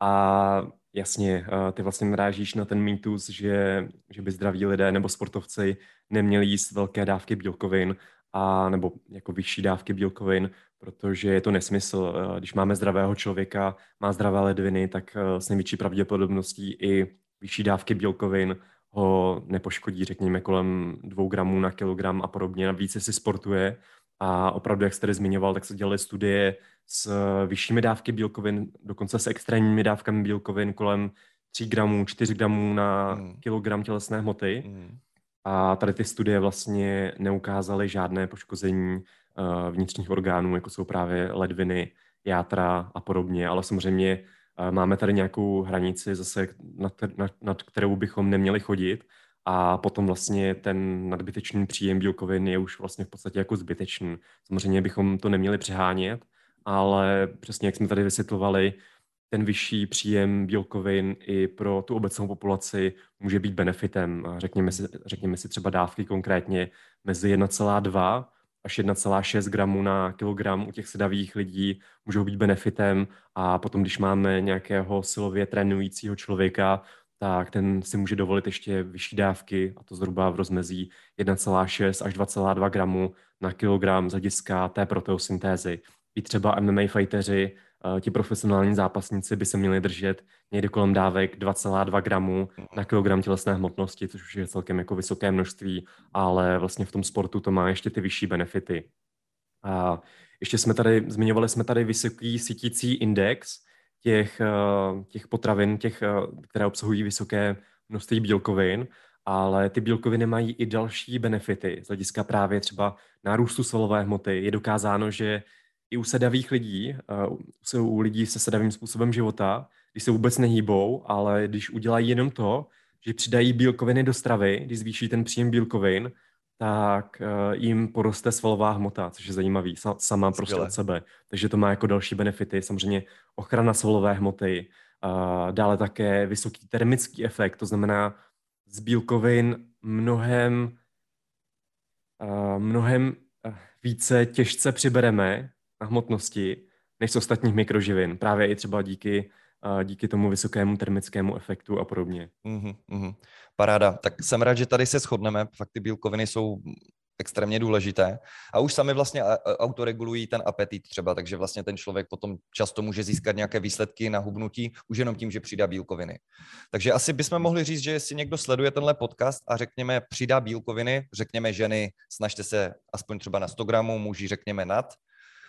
A Jasně, ty vlastně narážíš na ten mýtus, že, že by zdraví lidé nebo sportovci neměli jíst velké dávky bílkovin a nebo jako vyšší dávky bílkovin, protože je to nesmysl. Když máme zdravého člověka, má zdravé ledviny, tak s největší pravděpodobností i vyšší dávky bílkovin ho nepoškodí, řekněme, kolem dvou gramů na kilogram a podobně. Navíc, si sportuje, a opravdu, jak jste tady zmiňoval, tak se dělaly studie s vyššími dávky bílkovin, dokonce s extrémními dávkami bílkovin kolem 3 gramů, 4 gramů na hmm. kilogram tělesné hmoty. Hmm. A tady ty studie vlastně neukázaly žádné poškození uh, vnitřních orgánů, jako jsou právě ledviny, játra a podobně, ale samozřejmě uh, máme tady nějakou hranici zase, nad, nad, nad kterou bychom neměli chodit a potom vlastně ten nadbytečný příjem bílkovin je už vlastně v podstatě jako zbytečný. Samozřejmě bychom to neměli přehánět, ale přesně jak jsme tady vysvětlovali, ten vyšší příjem bílkovin i pro tu obecnou populaci může být benefitem. Řekněme si, řekněme si třeba dávky konkrétně mezi 1,2 až 1,6 gramů na kilogram u těch sedavých lidí můžou být benefitem a potom, když máme nějakého silově trénujícího člověka, tak ten si může dovolit ještě vyšší dávky, a to zhruba v rozmezí 1,6 až 2,2 gramů na kilogram z hlediska té proteosyntézy. I třeba MMA fighteři, eh, ti profesionální zápasníci by se měli držet někdy kolem dávek 2,2 gramů na kilogram tělesné hmotnosti, což už je celkem jako vysoké množství, ale vlastně v tom sportu to má ještě ty vyšší benefity. A ještě jsme tady, zmiňovali jsme tady vysoký sítící index, těch, eh, těch potravin, těch, eh, které obsahují vysoké množství bílkovin, ale ty bílkoviny mají i další benefity z hlediska právě třeba nárůstu svalové hmoty. Je dokázáno, že i u sedavých lidí, uh, jsou u lidí se sedavým způsobem života, když se vůbec nehýbou, ale když udělají jenom to, že přidají bílkoviny do stravy, když zvýší ten příjem bílkovin, tak uh, jim poroste svalová hmota, což je zajímavý, sa, sama Skvěle. prostě od sebe. Takže to má jako další benefity, samozřejmě ochrana svalové hmoty, uh, dále také vysoký termický efekt, to znamená z bílkovin mnohem, uh, mnohem více těžce přibereme hmotnosti než z ostatních mikroživin, právě i třeba díky díky tomu vysokému termickému efektu a podobně. Mm-hmm, mm-hmm. Paráda. Tak jsem rád, že tady se shodneme. Fakt ty bílkoviny jsou extrémně důležité. A už sami vlastně autoregulují ten apetit třeba, takže vlastně ten člověk potom často může získat nějaké výsledky na hubnutí už jenom tím, že přidá bílkoviny. Takže asi bychom mohli říct, že jestli někdo sleduje tenhle podcast a řekněme přidá bílkoviny, řekněme ženy, snažte se aspoň třeba na 100 gramů, muži řekněme nad,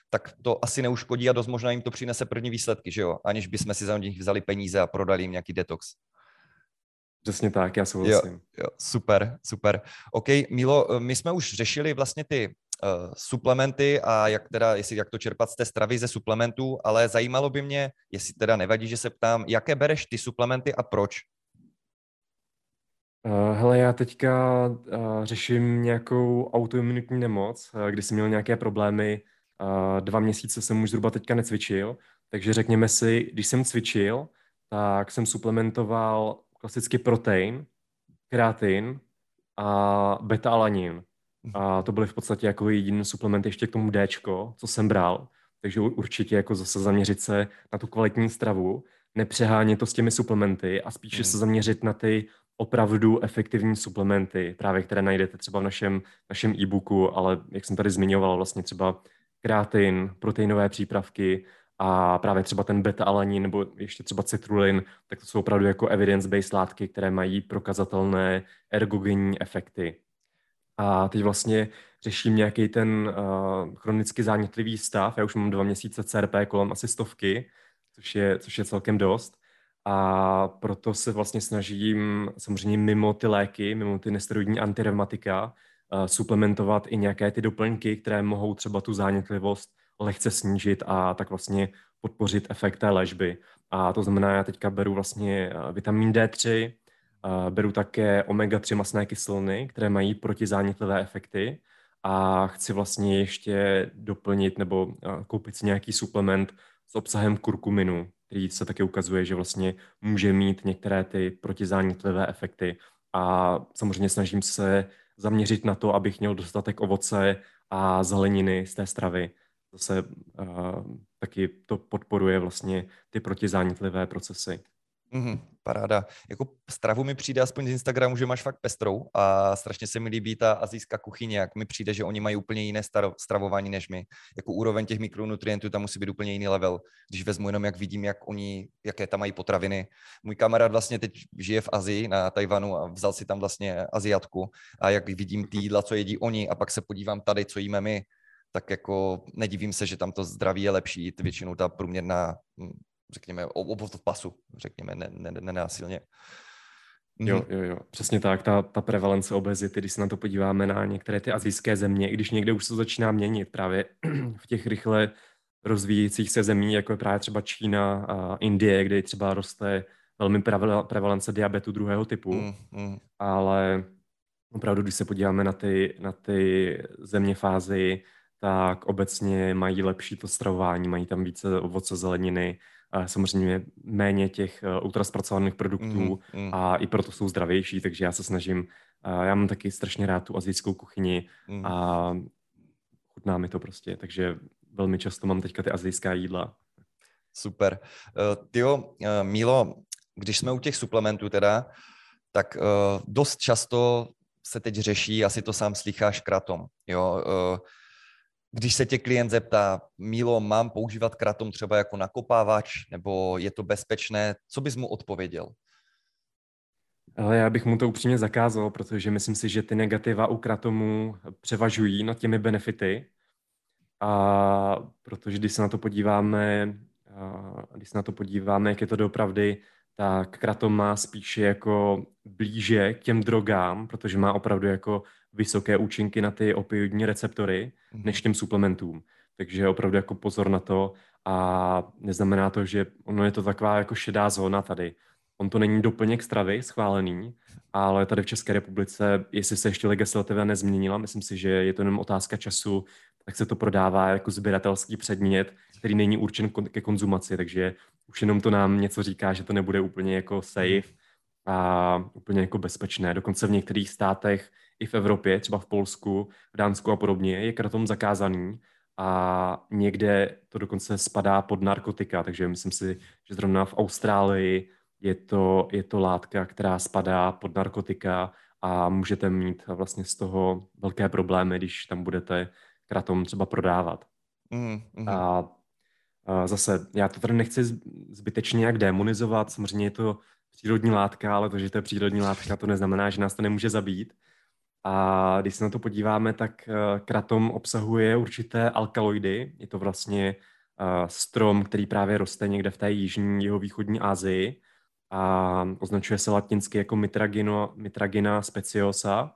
tak to asi neuškodí a dost možná jim to přinese první výsledky, že jo? Aniž bychom si za nich vzali peníze a prodali jim nějaký detox. Přesně tak, já souhlasím. Jo, jo, super, super. OK, Milo, my jsme už řešili vlastně ty uh, suplementy a jak teda, jestli jak to čerpat z té stravy ze suplementů, ale zajímalo by mě, jestli teda nevadí, že se ptám, jaké bereš ty suplementy a proč? Uh, hele, já teďka uh, řeším nějakou autoimunitní nemoc, uh, kdy jsem měl nějaké problémy dva měsíce jsem už zhruba teďka necvičil, takže řekněme si, když jsem cvičil, tak jsem suplementoval klasicky protein, kreatin a beta-alanin. A to byly v podstatě jako jediný suplement ještě k tomu D, co jsem bral. Takže určitě jako zase zaměřit se na tu kvalitní stravu, nepřehánět to s těmi suplementy a spíše hmm. se zaměřit na ty opravdu efektivní suplementy, právě které najdete třeba v našem, našem e-booku, ale jak jsem tady zmiňoval, vlastně třeba kreatin, proteinové přípravky a právě třeba ten beta-alanin nebo ještě třeba citrulin, tak to jsou opravdu jako evidence-based látky, které mají prokazatelné ergogenní efekty. A teď vlastně řeším nějaký ten uh, chronicky zánětlivý stav. Já už mám dva měsíce CRP kolem asi stovky, což je, což je celkem dost. A proto se vlastně snažím samozřejmě mimo ty léky, mimo ty nesteroidní antireumatika, suplementovat i nějaké ty doplňky, které mohou třeba tu zánětlivost lehce snížit a tak vlastně podpořit efekt té léčby. A to znamená, já teďka beru vlastně vitamin D3, beru také omega-3 masné kyseliny, které mají protizánětlivé efekty a chci vlastně ještě doplnit nebo koupit si nějaký suplement s obsahem kurkuminu, který se také ukazuje, že vlastně může mít některé ty protizánětlivé efekty. A samozřejmě snažím se zaměřit na to, abych měl dostatek ovoce a zeleniny z té stravy. Zase uh, taky to podporuje vlastně ty protizánětlivé procesy. Mm-hmm, paráda. Jako stravu mi přijde aspoň z Instagramu, že máš fakt pestrou a strašně se mi líbí ta azijská kuchyně, jak mi přijde, že oni mají úplně jiné stravování než my. Jako úroveň těch mikronutrientů tam musí být úplně jiný level. Když vezmu jenom, jak vidím, jak oni, jaké tam mají potraviny. Můj kamarád vlastně teď žije v Azii, na Tajvanu a vzal si tam vlastně Aziatku a jak vidím ty jídla, co jedí oni a pak se podívám tady, co jíme my, tak jako nedivím se, že tam to zdraví je lepší, většinou ta průměrná, hm, řekněme, obvod v pasu, řekněme, nenásilně. Ne, ne, Jo, mhm. jo, jo, přesně tak. Ta, ta prevalence obezity, když se na to podíváme na některé ty azijské země, i když někde už se to začíná měnit právě *clears throat* v těch rychle rozvíjících se zemí, jako je právě třeba Čína a Indie, kde třeba roste velmi prevalence diabetu druhého typu, mm, mm. ale opravdu, když se podíváme na ty, na ty země fázy, tak obecně mají lepší to stravování, mají tam více ovoce, zeleniny, samozřejmě méně těch eh, ultraspracovaných produktů mm, mm. a i proto jsou zdravější, takže já se snažím, já mám taky strašně rád tu azijskou kuchyni mm. a chutná mi to prostě, takže velmi často mám teďka ty azijská jídla. Super. Uh, tyjo, uh, Milo, když jsme u těch suplementů teda, tak uh, dost často se teď řeší, asi to sám slycháš kratom, jo, uh, když se tě klient zeptá, Milo, mám používat kratom třeba jako nakopávač, nebo je to bezpečné, co bys mu odpověděl? Ale já bych mu to upřímně zakázal, protože myslím si, že ty negativa u kratomu převažují nad těmi benefity. A protože když se na to podíváme, když se na to podíváme, jak je to doopravdy, tak kratom má spíše jako blíže k těm drogám, protože má opravdu jako vysoké účinky na ty opioidní receptory, mm-hmm. než těm suplementům. Takže opravdu jako pozor na to a neznamená to, že ono je to taková jako šedá zóna tady. On to není doplněk stravy schválený, ale tady v České republice, jestli se ještě legislativa nezměnila, myslím si, že je to jenom otázka času, tak se to prodává jako sběratelský předmět, který není určen ke konzumaci, takže už jenom to nám něco říká, že to nebude úplně jako safe a úplně jako bezpečné. Dokonce v některých státech i v Evropě, třeba v Polsku, v Dánsku a podobně, je kratom zakázaný a někde to dokonce spadá pod narkotika, takže myslím si, že zrovna v Austrálii je to, je to látka, která spadá pod narkotika a můžete mít vlastně z toho velké problémy, když tam budete kratom třeba prodávat. Mm, mm. A, a zase, já to tady nechci zbytečně jak demonizovat, samozřejmě je to přírodní látka, ale to, že to je přírodní látka, to neznamená, že nás to nemůže zabít. A když se na to podíváme, tak eh, kratom obsahuje určité alkaloidy. Je to vlastně eh, strom, který právě roste někde v té jižní, jeho východní Asii a označuje se latinsky jako mitragino, mitragina speciosa.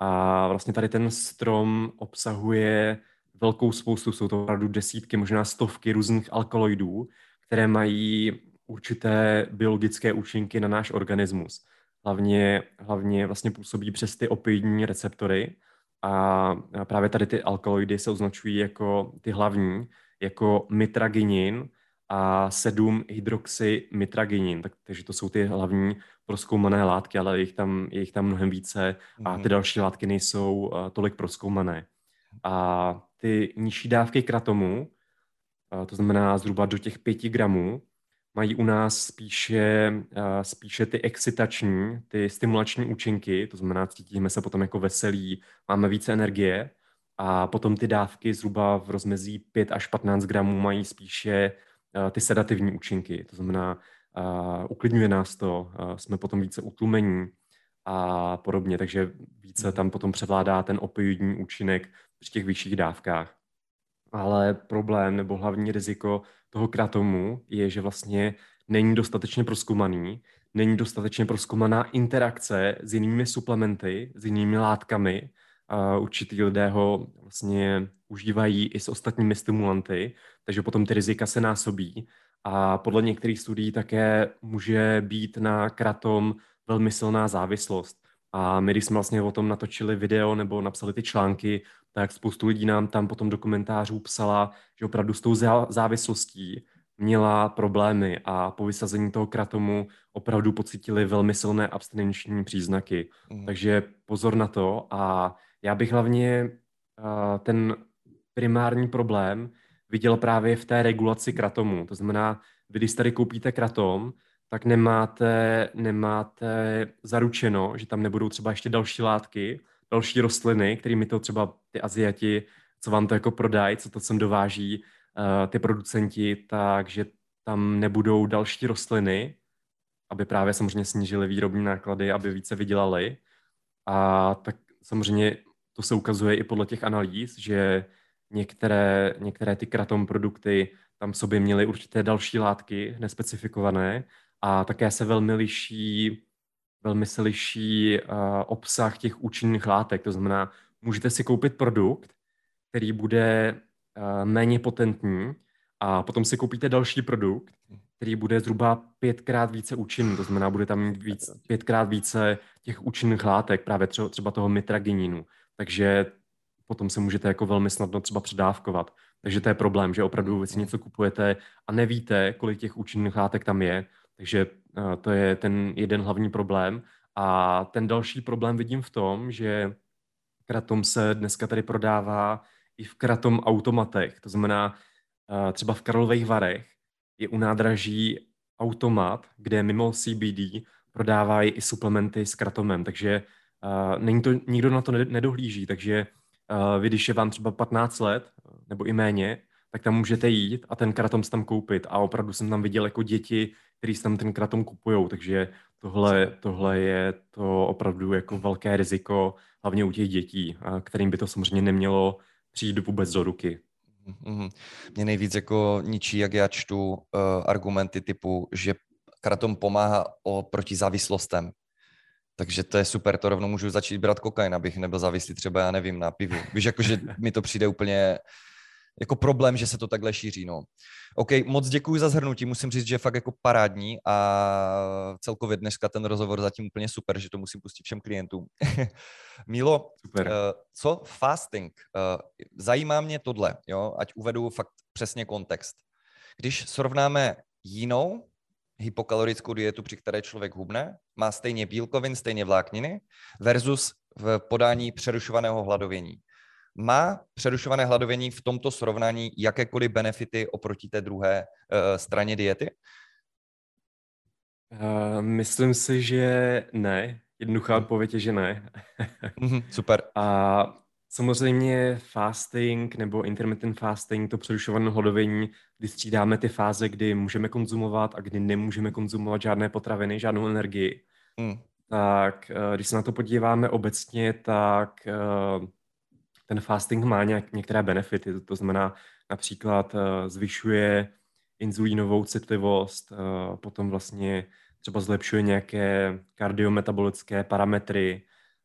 A vlastně tady ten strom obsahuje velkou spoustu, jsou to opravdu desítky, možná stovky různých alkaloidů, které mají určité biologické účinky na náš organismus hlavně, hlavně vlastně působí přes ty opioidní receptory a právě tady ty alkaloidy se označují jako ty hlavní, jako mitraginin a 7 hydroxymitraginin, tak, takže to jsou ty hlavní proskoumané látky, ale je jich tam, je jich tam mnohem více a ty mhm. další látky nejsou uh, tolik proskoumané. A ty nižší dávky kratomu, uh, to znamená zhruba do těch 5 gramů, mají u nás spíše, spíše ty excitační, ty stimulační účinky, to znamená, cítíme se potom jako veselí, máme více energie a potom ty dávky zhruba v rozmezí 5 až 15 gramů mají spíše ty sedativní účinky, to znamená, uklidňuje nás to, jsme potom více utlumení a podobně, takže více tam potom převládá ten opioidní účinek při těch vyšších dávkách. Ale problém nebo hlavní riziko toho kratomu je, že vlastně není dostatečně proskoumaný, není dostatečně proskoumaná interakce s jinými suplementy, s jinými látkami. A určitý lidé ho vlastně užívají i s ostatními stimulanty, takže potom ty rizika se násobí. A podle některých studií také může být na kratom velmi silná závislost. A my, když jsme vlastně o tom natočili video nebo napsali ty články, tak spoustu lidí nám tam potom do komentářů psala, že opravdu s tou závislostí měla problémy a po vysazení toho kratomu opravdu pocitili velmi silné abstinenční příznaky. Mm. Takže pozor na to a já bych hlavně uh, ten primární problém viděl právě v té regulaci kratomu. To znamená, vy když tady koupíte kratom, tak nemáte, nemáte zaručeno, že tam nebudou třeba ještě další látky, další rostliny, kterými to třeba ty Aziati, co vám to jako prodají, co to sem dováží uh, ty producenti, takže tam nebudou další rostliny, aby právě samozřejmě snížili výrobní náklady, aby více vydělali. A tak samozřejmě to se ukazuje i podle těch analýz, že některé, některé ty kratom produkty tam v sobě měly určité další látky nespecifikované a také se velmi liší, velmi se liší uh, obsah těch účinných látek. To znamená, můžete si koupit produkt, který bude uh, méně potentní a potom si koupíte další produkt, který bude zhruba pětkrát více účinný, to znamená, bude tam mít víc, pětkrát více těch účinných látek, právě třeba, třeba toho mitrageninu. Takže potom se můžete jako velmi snadno třeba předávkovat. Takže to je problém, že opravdu si něco kupujete a nevíte, kolik těch účinných látek tam je. Takže to je ten jeden hlavní problém. A ten další problém vidím v tom, že kratom se dneska tady prodává i v kratom automatech. To znamená, uh, třeba v Karlových Varech je u nádraží automat, kde mimo CBD prodávají i suplementy s kratomem, takže uh, není to, nikdo na to nedohlíží, takže uh, vy, když je vám třeba 15 let, nebo i méně, tak tam můžete jít a ten kratom si tam koupit. A opravdu jsem tam viděl jako děti, kteří si tam ten kratom kupují, takže tohle, tohle je to opravdu jako velké riziko, hlavně u těch dětí, kterým by to samozřejmě nemělo přijít vůbec do ruky. Mm-hmm. Mě nejvíc jako ničí, jak já čtu uh, argumenty typu, že kratom pomáhá o, proti závislostem. Takže to je super, to rovnou můžu začít brát kokain, abych nebyl závislý třeba, já nevím, na pivu. Víš, jakože mi to přijde úplně jako problém, že se to takhle šíří. No. OK, moc děkuji za zhrnutí, musím říct, že je fakt jako parádní a celkově dneska ten rozhovor zatím úplně super, že to musím pustit všem klientům. *laughs* Milo, super. Uh, co fasting? Uh, zajímá mě tohle, jo, ať uvedu fakt přesně kontext. Když srovnáme jinou hypokalorickou dietu, při které člověk hubne, má stejně bílkovin, stejně vlákniny, versus v podání přerušovaného hladovění. Má přerušované hladovění v tomto srovnání jakékoliv benefity oproti té druhé uh, straně diety? Uh, myslím si, že ne. Jednoduchá odpověď je, že ne. Mhm, super. *laughs* A samozřejmě fasting nebo intermittent fasting, to přerušované hladovění, kdy střídáme ty fáze, kdy můžeme konzumovat a kdy nemůžeme konzumovat žádné potraviny, žádnou energii. Mm. Tak eh, když se na to podíváme obecně, tak ten fasting má nějak, některé benefity, to, to znamená například uh, zvyšuje inzulínovou citlivost, uh, potom vlastně třeba zlepšuje nějaké kardiometabolické parametry,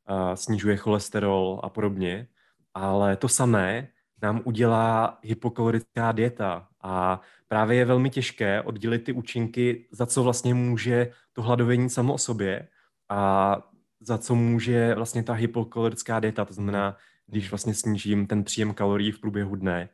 uh, snižuje cholesterol a podobně, ale to samé nám udělá hypokalorická dieta. A právě je velmi těžké oddělit ty účinky, za co vlastně může to hladovění samo o sobě a za co může vlastně ta hypokalorická dieta, to znamená když vlastně snížím ten příjem kalorií v průběhu dne.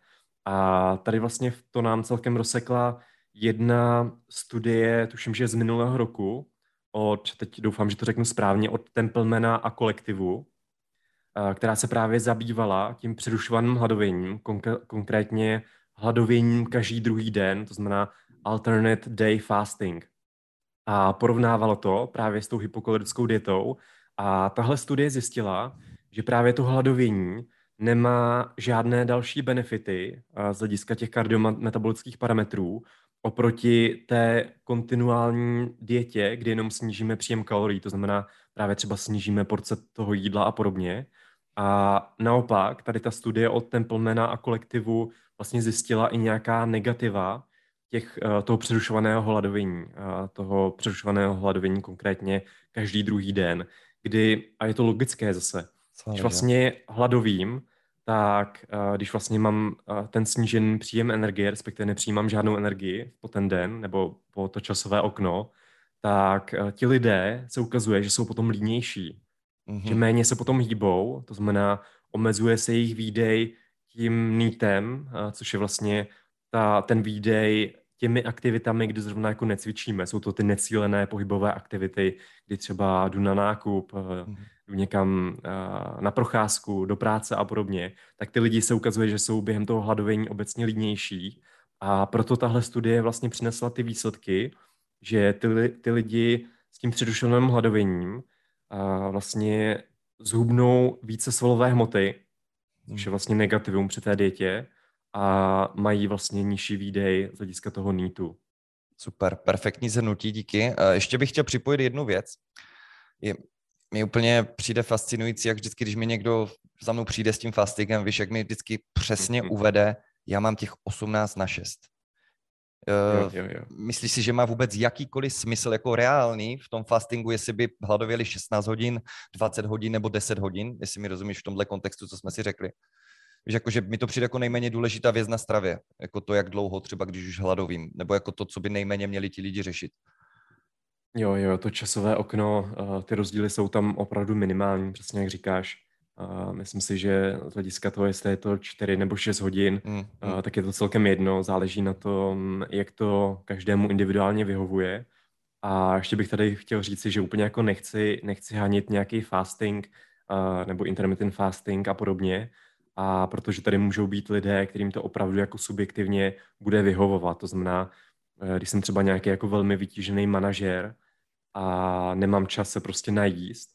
A tady vlastně to nám celkem rozsekla jedna studie, tuším, že z minulého roku, od, teď doufám, že to řeknu správně, od Templemana a kolektivu, která se právě zabývala tím přerušovaným hladověním, konkrétně hladověním každý druhý den, to znamená alternate day fasting. A porovnávalo to právě s tou hypokalorickou dietou. A tahle studie zjistila, že právě to hladovění nemá žádné další benefity z hlediska těch kardiometabolických parametrů oproti té kontinuální dietě, kdy jenom snížíme příjem kalorií, to znamená právě třeba snížíme porce toho jídla a podobně. A naopak, tady ta studie od Templemana a kolektivu vlastně zjistila i nějaká negativa těch, eh, toho přerušovaného hladovění, toho přerušovaného hladovění konkrétně každý druhý den, kdy, a je to logické zase, když vlastně hladovým, tak uh, když vlastně mám uh, ten snížený příjem energie, respektive nepřijímám žádnou energii po ten den nebo po to časové okno, tak uh, ti lidé se ukazuje, že jsou potom línější, mm-hmm. že méně se potom hýbou, to znamená, omezuje se jejich výdej tím nítem, což je vlastně ta, ten výdej těmi aktivitami, kdy zrovna jako necvičíme. Jsou to ty necílené pohybové aktivity, kdy třeba jdu na nákup, mm-hmm někam uh, na procházku, do práce a podobně, tak ty lidi se ukazuje, že jsou během toho hladovění obecně lidnější a proto tahle studie vlastně přinesla ty výsledky, že ty, ty lidi s tím přerušeným hladověním uh, vlastně zhubnou více svalové hmoty, což je vlastně negativum při té dietě, a mají vlastně nižší výdej z hlediska toho nítu. Super, perfektní zhrnutí, díky. Ještě bych chtěl připojit jednu věc. Je, mi úplně přijde fascinující, jak vždycky, když mi někdo za mnou přijde s tím fastingem, víš, jak mi vždycky přesně mm-hmm. uvede, já mám těch 18 na 6. Jo, jo, jo. Myslíš si, že má vůbec jakýkoliv smysl jako reálný v tom fastingu, jestli by hladověli 16 hodin, 20 hodin nebo 10 hodin, jestli mi rozumíš v tomhle kontextu, co jsme si řekli? Víš, jako, že mi to přijde jako nejméně důležitá věc na stravě, jako to, jak dlouho třeba, když už hladovím, nebo jako to, co by nejméně měli ti lidi řešit. Jo, jo, to časové okno, eh, ty rozdíly jsou tam opravdu minimální, přesně jak říkáš. A myslím si, že z hlediska toho, jestli je to 4 nebo 6 hodin, mm, mm. tak je to celkem jedno. Záleží na tom, jak to každému individuálně vyhovuje. A ještě bych tady chtěl říci, že úplně jako nechci, nechci hanit nějaký fasting nebo intermittent fasting a podobně, a protože tady můžou být lidé, kterým to opravdu jako subjektivně bude vyhovovat. To znamená, eh, když jsem třeba nějaký jako velmi vytížený manažer a nemám čas se prostě najíst,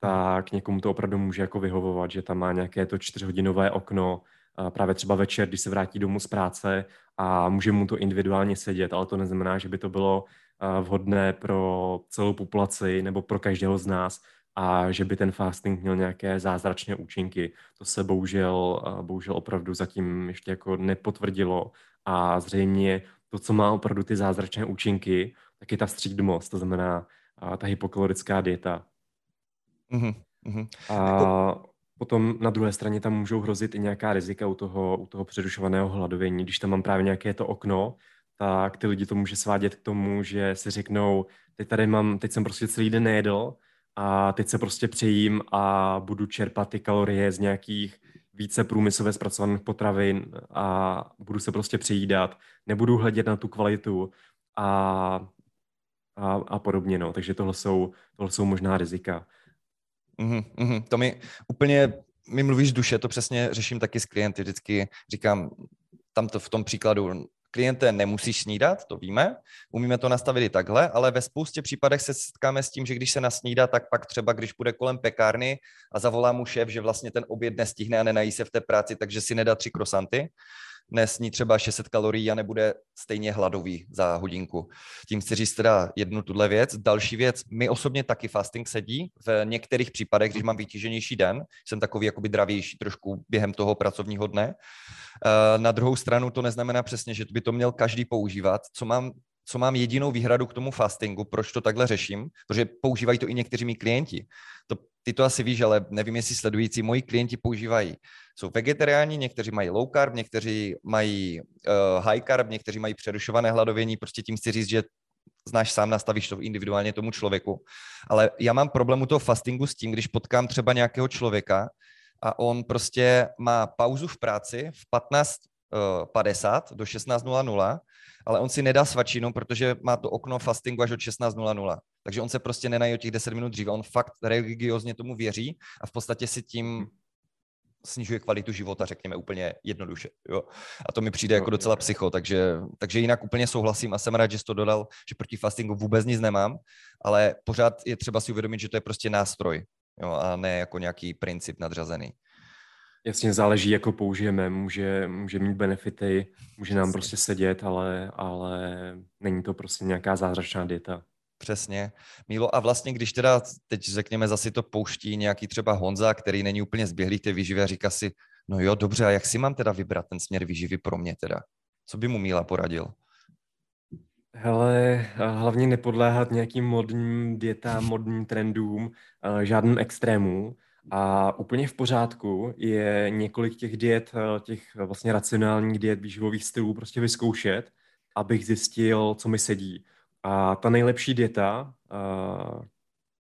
tak někomu to opravdu může jako vyhovovat, že tam má nějaké to čtyřhodinové okno, právě třeba večer, když se vrátí domů z práce a může mu to individuálně sedět, ale to neznamená, že by to bylo vhodné pro celou populaci nebo pro každého z nás a že by ten fasting měl nějaké zázračné účinky. To se bohužel, bohužel opravdu zatím ještě jako nepotvrdilo a zřejmě to, co má opravdu ty zázračné účinky, tak je ta střídmost, to znamená ta hypokalorická dieta. Mm-hmm. A jako... potom na druhé straně tam můžou hrozit i nějaká rizika u toho, u toho přerušovaného hladovění. Když tam mám právě nějaké to okno, tak ty lidi to může svádět k tomu, že si řeknou, teď tady mám, teď jsem prostě celý den nejedl a teď se prostě přejím a budu čerpat ty kalorie z nějakých více průmyslově zpracovaných potravin a budu se prostě přejídat, nebudu hledět na tu kvalitu a, a, a podobně. No. Takže tohle jsou, tohle jsou možná rizika. Mm-hmm, mm-hmm. To mi úplně, mi mluvíš duše, to přesně řeším taky s klienty. Vždycky říkám, tam to v tom příkladu, klienté nemusíš snídat, to víme, umíme to nastavit i takhle, ale ve spoustě případech se setkáme s tím, že když se nasnídá, tak pak třeba, když bude kolem pekárny a zavolá mu šéf, že vlastně ten oběd nestihne a nenají se v té práci, takže si nedá tři krosanty, nesní třeba 600 kalorií a nebude stejně hladový za hodinku. Tím chci říct teda jednu tuhle věc. Další věc, my osobně taky fasting sedí. V některých případech, když mám vytíženější den, jsem takový jakoby dravější trošku během toho pracovního dne. Eh, na druhou stranu to neznamená přesně, že by to měl každý používat. Co mám co mám jedinou výhradu k tomu fastingu, proč to takhle řeším, protože používají to i někteří mý klienti. To, ty to asi víš, ale nevím, jestli sledující, moji klienti používají. Jsou vegetariáni, někteří mají low carb, někteří mají uh, high carb, někteří mají přerušované hladovění, prostě tím chci říct, že znáš sám, nastavíš to individuálně tomu člověku. Ale já mám problém u toho fastingu s tím, když potkám třeba nějakého člověka a on prostě má pauzu v práci v 15.50 uh, do 16.00 ale on si nedá svačinu, protože má to okno fastingu až od 16.00. Takže on se prostě nenají o těch 10 minut dříve. On fakt religiozně tomu věří a v podstatě si tím hmm. snižuje kvalitu života, řekněme úplně jednoduše. Jo? A to mi přijde jako docela psycho, takže, takže jinak úplně souhlasím a jsem rád, že jsi to dodal, že proti fastingu vůbec nic nemám, ale pořád je třeba si uvědomit, že to je prostě nástroj jo? a ne jako nějaký princip nadřazený. Jasně, záleží, jako použijeme. Může, může mít benefity, může nám prostě sedět, ale, ale není to prostě nějaká zázračná dieta. Přesně. Mílo, a vlastně, když teda teď řekněme zase to pouští nějaký třeba Honza, který není úplně zběhlý té výživy a říká si, no jo, dobře, a jak si mám teda vybrat ten směr výživy pro mě teda? Co by mu Míla poradil? Hele, hlavně nepodléhat nějakým modním dietám, modním trendům, žádným extrémům. A úplně v pořádku je několik těch diet, eh, těch vlastně racionálních diet, výživových stylů prostě vyzkoušet, abych zjistil, co mi sedí. A ta nejlepší dieta, eh,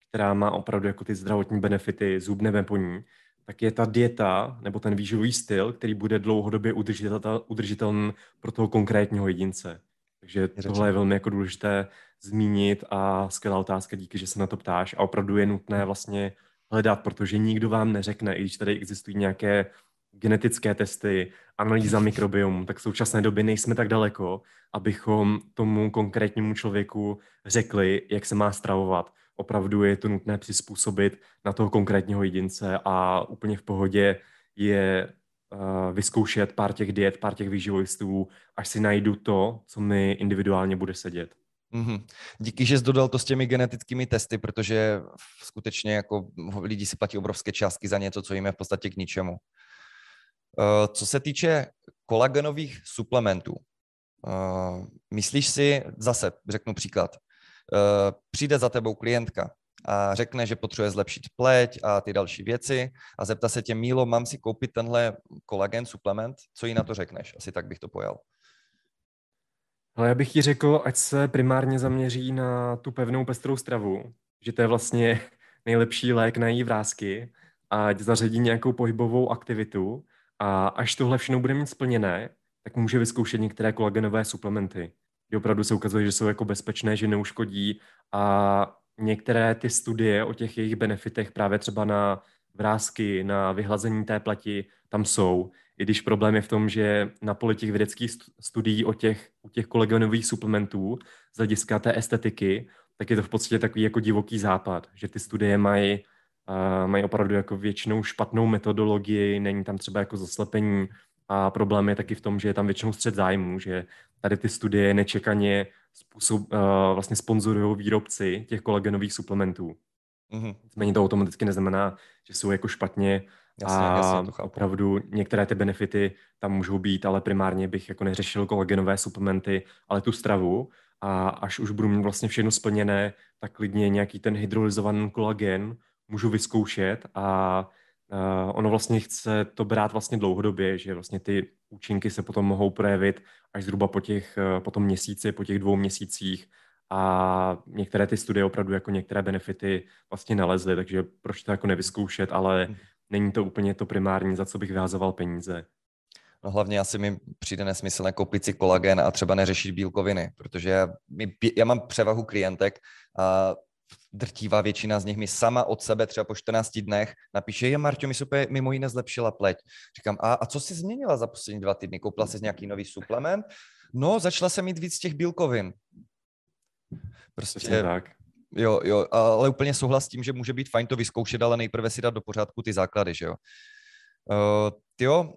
která má opravdu jako ty zdravotní benefity, zub nebe po ní, tak je ta dieta nebo ten výživový styl, který bude dlouhodobě udržitel, udržitelný pro toho konkrétního jedince. Takže tohle je velmi jako důležité zmínit a skvělá otázka, díky, že se na to ptáš. A opravdu je nutné vlastně hledat, protože nikdo vám neřekne, i když tady existují nějaké genetické testy, analýza mikrobiomu, tak v současné době nejsme tak daleko, abychom tomu konkrétnímu člověku řekli, jak se má stravovat. Opravdu je to nutné přizpůsobit na toho konkrétního jedince a úplně v pohodě je uh, vyzkoušet pár těch diet, pár těch výživových až si najdu to, co mi individuálně bude sedět. Mm-hmm. Díky, že jsi dodal to s těmi genetickými testy, protože skutečně jako lidi si platí obrovské částky za něco, co jim je v podstatě k ničemu. Uh, co se týče kolagenových suplementů, uh, myslíš si, zase řeknu příklad, uh, přijde za tebou klientka a řekne, že potřebuje zlepšit pleť a ty další věci a zeptá se tě, Mílo, mám si koupit tenhle kolagen suplement? Co jí na to řekneš? Asi tak bych to pojal. Ale já bych ti řekl, ať se primárně zaměří na tu pevnou pestrou stravu, že to je vlastně *laughs* nejlepší lék na její vrázky, ať zařadí nějakou pohybovou aktivitu a až tohle všechno bude mít splněné, tak může vyzkoušet některé kolagenové suplementy. Kdy opravdu se ukazuje, že jsou jako bezpečné, že neuškodí a některé ty studie o těch jejich benefitech právě třeba na vrázky, na vyhlazení té plati tam jsou. I když problém je v tom, že na poli těch vědeckých studií o těch, u těch kolegionových suplementů z hlediska té estetiky, tak je to v podstatě takový jako divoký západ, že ty studie mají, uh, mají opravdu jako většinou špatnou metodologii, není tam třeba jako zaslepení a problém je taky v tom, že je tam většinou střed zájmu, že tady ty studie nečekaně způsob, uh, vlastně sponzorují výrobci těch kolagenových suplementů. Mm-hmm. Nicméně to automaticky neznamená, že jsou jako špatně jasně, a jasně, to opravdu některé ty benefity tam můžou být, ale primárně bych jako neřešil kolagenové suplementy, ale tu stravu. A až už budu mít vlastně všechno splněné, tak klidně nějaký ten hydrolyzovaný kolagen můžu vyzkoušet a Uh, ono vlastně chce to brát vlastně dlouhodobě, že vlastně ty účinky se potom mohou projevit až zhruba po těch, po tom měsíci, po těch dvou měsících. A některé ty studie opravdu jako některé benefity vlastně nalezly, takže proč to jako nevyzkoušet, ale hmm. Není to úplně to primární, za co bych vyhazoval peníze. No hlavně asi mi přijde nesmyslné koupit si kolagen a třeba neřešit bílkoviny, protože já, my, já mám převahu klientek a drtivá většina z nich mi sama od sebe třeba po 14 dnech napíše, je Marťo, mi super, mimo jiné zlepšila pleť. Říkám, a, a co jsi změnila za poslední dva týdny? Koupila jsi nějaký nový suplement? No, začala jsem mít víc těch bílkovin. Prostě, tak. Jo, jo, ale úplně souhlas s tím, že může být fajn to vyzkoušet, ale nejprve si dát do pořádku ty základy, že jo. Uh, tyjo,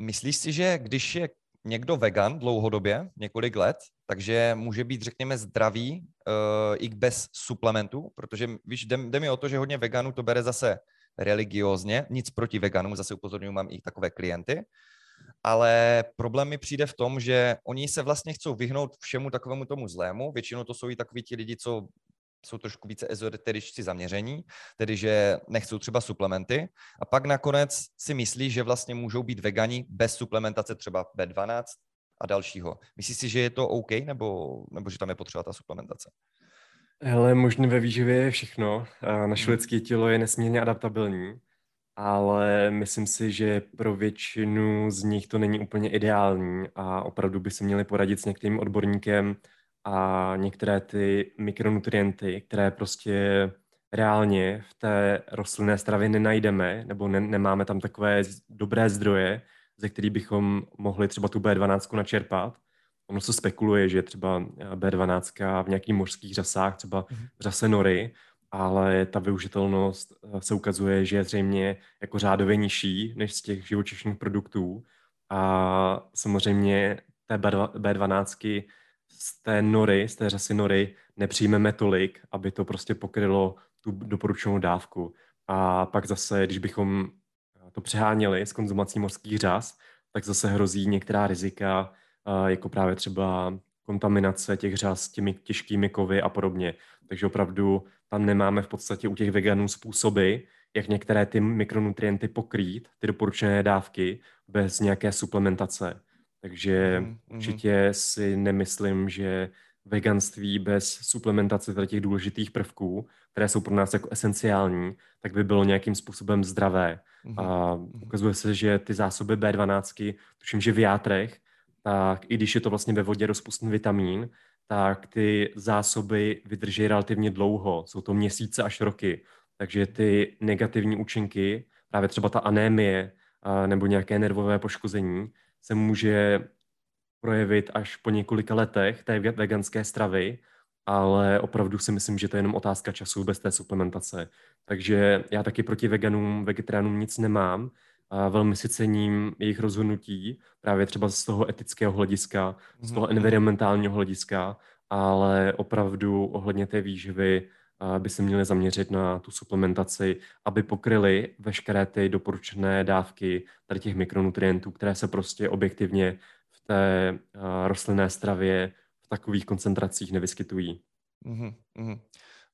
myslíš si, že když je někdo vegan dlouhodobě, několik let, takže může být, řekněme, zdravý uh, i bez suplementů, protože víš, jde, jde mi o to, že hodně veganů to bere zase religiózně, nic proti veganům, zase upozorňuji, mám i takové klienty, ale problém mi přijde v tom, že oni se vlastně chcou vyhnout všemu takovému tomu zlému, většinou to jsou i takoví ti lidi, co jsou trošku více ezoteričci zaměření, tedy že nechcou třeba suplementy a pak nakonec si myslí, že vlastně můžou být vegani bez suplementace třeba B12 a dalšího. Myslíš si, že je to OK, nebo, nebo že tam je potřeba ta suplementace? Hele, možná ve výživě je všechno. Naše hmm. lidské tělo je nesmírně adaptabilní, ale myslím si, že pro většinu z nich to není úplně ideální a opravdu by se měli poradit s některým odborníkem, a některé ty mikronutrienty, které prostě reálně v té rostlinné stravě nenajdeme, nebo ne, nemáme tam takové dobré zdroje, ze kterých bychom mohli třeba tu B12 načerpat. Ono se spekuluje, že třeba B12 v nějakých mořských řasách, třeba mhm. v řase nory, ale ta využitelnost eh, se ukazuje, že je zřejmě jako řádově nižší než z těch živočišných produktů. A samozřejmě té B12 z té nory, z té řasy nory nepřijmeme tolik, aby to prostě pokrylo tu doporučenou dávku. A pak zase, když bychom to přeháněli s konzumací mořských řas, tak zase hrozí některá rizika, jako právě třeba kontaminace těch řas těmi těžkými kovy a podobně. Takže opravdu tam nemáme v podstatě u těch veganů způsoby, jak některé ty mikronutrienty pokrýt, ty doporučené dávky, bez nějaké suplementace. Takže mm, určitě si nemyslím, že veganství bez suplementace těch důležitých prvků, které jsou pro nás jako esenciální, tak by bylo nějakým způsobem zdravé. Mm. A ukazuje se, že ty zásoby B12, tuším, že v játrech, tak i když je to vlastně ve vodě rozpustný vitamin, tak ty zásoby vydrží relativně dlouho, jsou to měsíce až roky. Takže ty negativní účinky, právě třeba ta anémie nebo nějaké nervové poškození, se může projevit až po několika letech té veganské stravy, ale opravdu si myslím, že to je jenom otázka času bez té suplementace. Takže já taky proti veganům, vegetariánům nic nemám. A velmi si cením jejich rozhodnutí, právě třeba z toho etického hlediska, z toho mhm. environmentálního hlediska ale opravdu ohledně té výživy by se měli zaměřit na tu suplementaci, aby pokryli veškeré ty doporučené dávky tady těch mikronutrientů, které se prostě objektivně v té rostlinné stravě v takových koncentracích nevyskytují. Mm-hmm.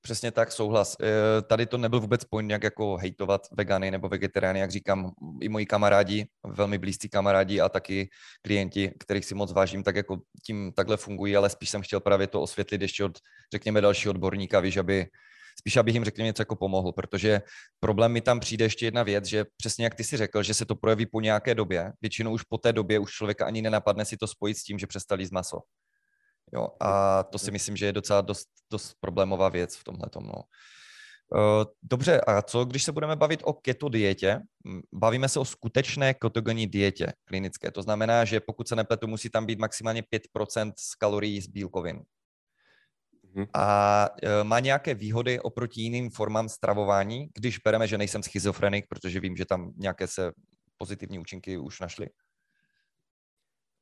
Přesně tak, souhlas. Eh, tady to nebyl vůbec point jak jako hejtovat vegany nebo vegetariány, jak říkám, i moji kamarádi, velmi blízcí kamarádi a taky klienti, kterých si moc vážím, tak jako tím takhle fungují, ale spíš jsem chtěl právě to osvětlit ještě od, řekněme, dalšího odborníka, víš, aby spíš abych jim, řekněme, něco jako pomohl, protože problém mi tam přijde ještě jedna věc, že přesně jak ty si řekl, že se to projeví po nějaké době, většinou už po té době už člověka ani nenapadne si to spojit s tím, že přestali jíst maso. Jo, a to si myslím, že je docela dost, dost problémová věc v tomhle. No. Eh, dobře, a co když se budeme bavit o keto dietě? Bavíme se o skutečné ketogenní dietě klinické. To znamená, že pokud se nepletu, musí tam být maximálně 5% z kalorií z bílkovin. Mhm. A eh, má nějaké výhody oproti jiným formám stravování, když bereme, že nejsem schizofrenik, protože vím, že tam nějaké se pozitivní účinky už našly?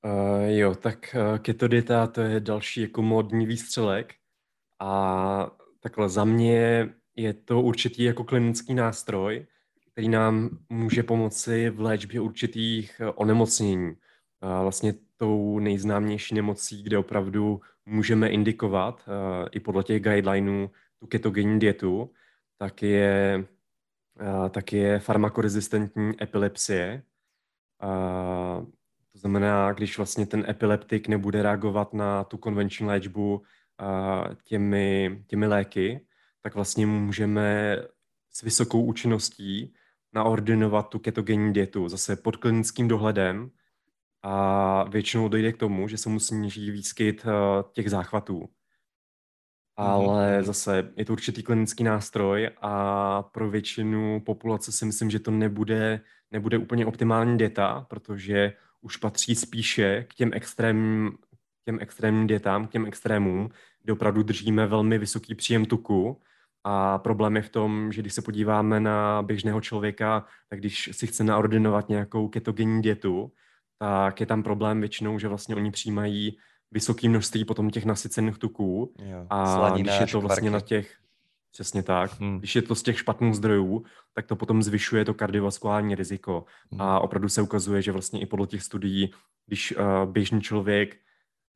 Uh, jo, tak uh, keto dieta to je další jako modní výstřelek a takhle za mě je to určitý jako klinický nástroj, který nám může pomoci v léčbě určitých uh, onemocnění. Uh, vlastně tou nejznámější nemocí, kde opravdu můžeme indikovat uh, i podle těch guidelinů tu ketogenní dietu, tak je, uh, tak je farmakorezistentní epilepsie. To znamená, když vlastně ten epileptik nebude reagovat na tu konvenční léčbu těmi, těmi léky, tak vlastně můžeme s vysokou účinností naordinovat tu ketogenní dietu zase pod klinickým dohledem a většinou dojde k tomu, že se musí sníží výskyt těch záchvatů. Ale mm-hmm. zase je to určitý klinický nástroj a pro většinu populace si myslím, že to nebude, nebude úplně optimální dieta, protože už patří spíše k těm extrémním, těm extrémním dietám, k těm extrémům, kde opravdu držíme velmi vysoký příjem tuku. A problém je v tom, že když se podíváme na běžného člověka, tak když si chce naordinovat nějakou ketogenní dietu, tak je tam problém většinou, že vlastně oni přijímají vysoké množství potom těch nasycených tuků. Jo, a když je to vlastně na těch Přesně tak. Hmm. Když je to z těch špatných zdrojů, tak to potom zvyšuje to kardiovaskulární riziko. Hmm. A opravdu se ukazuje, že vlastně i podle těch studií, když uh, běžný člověk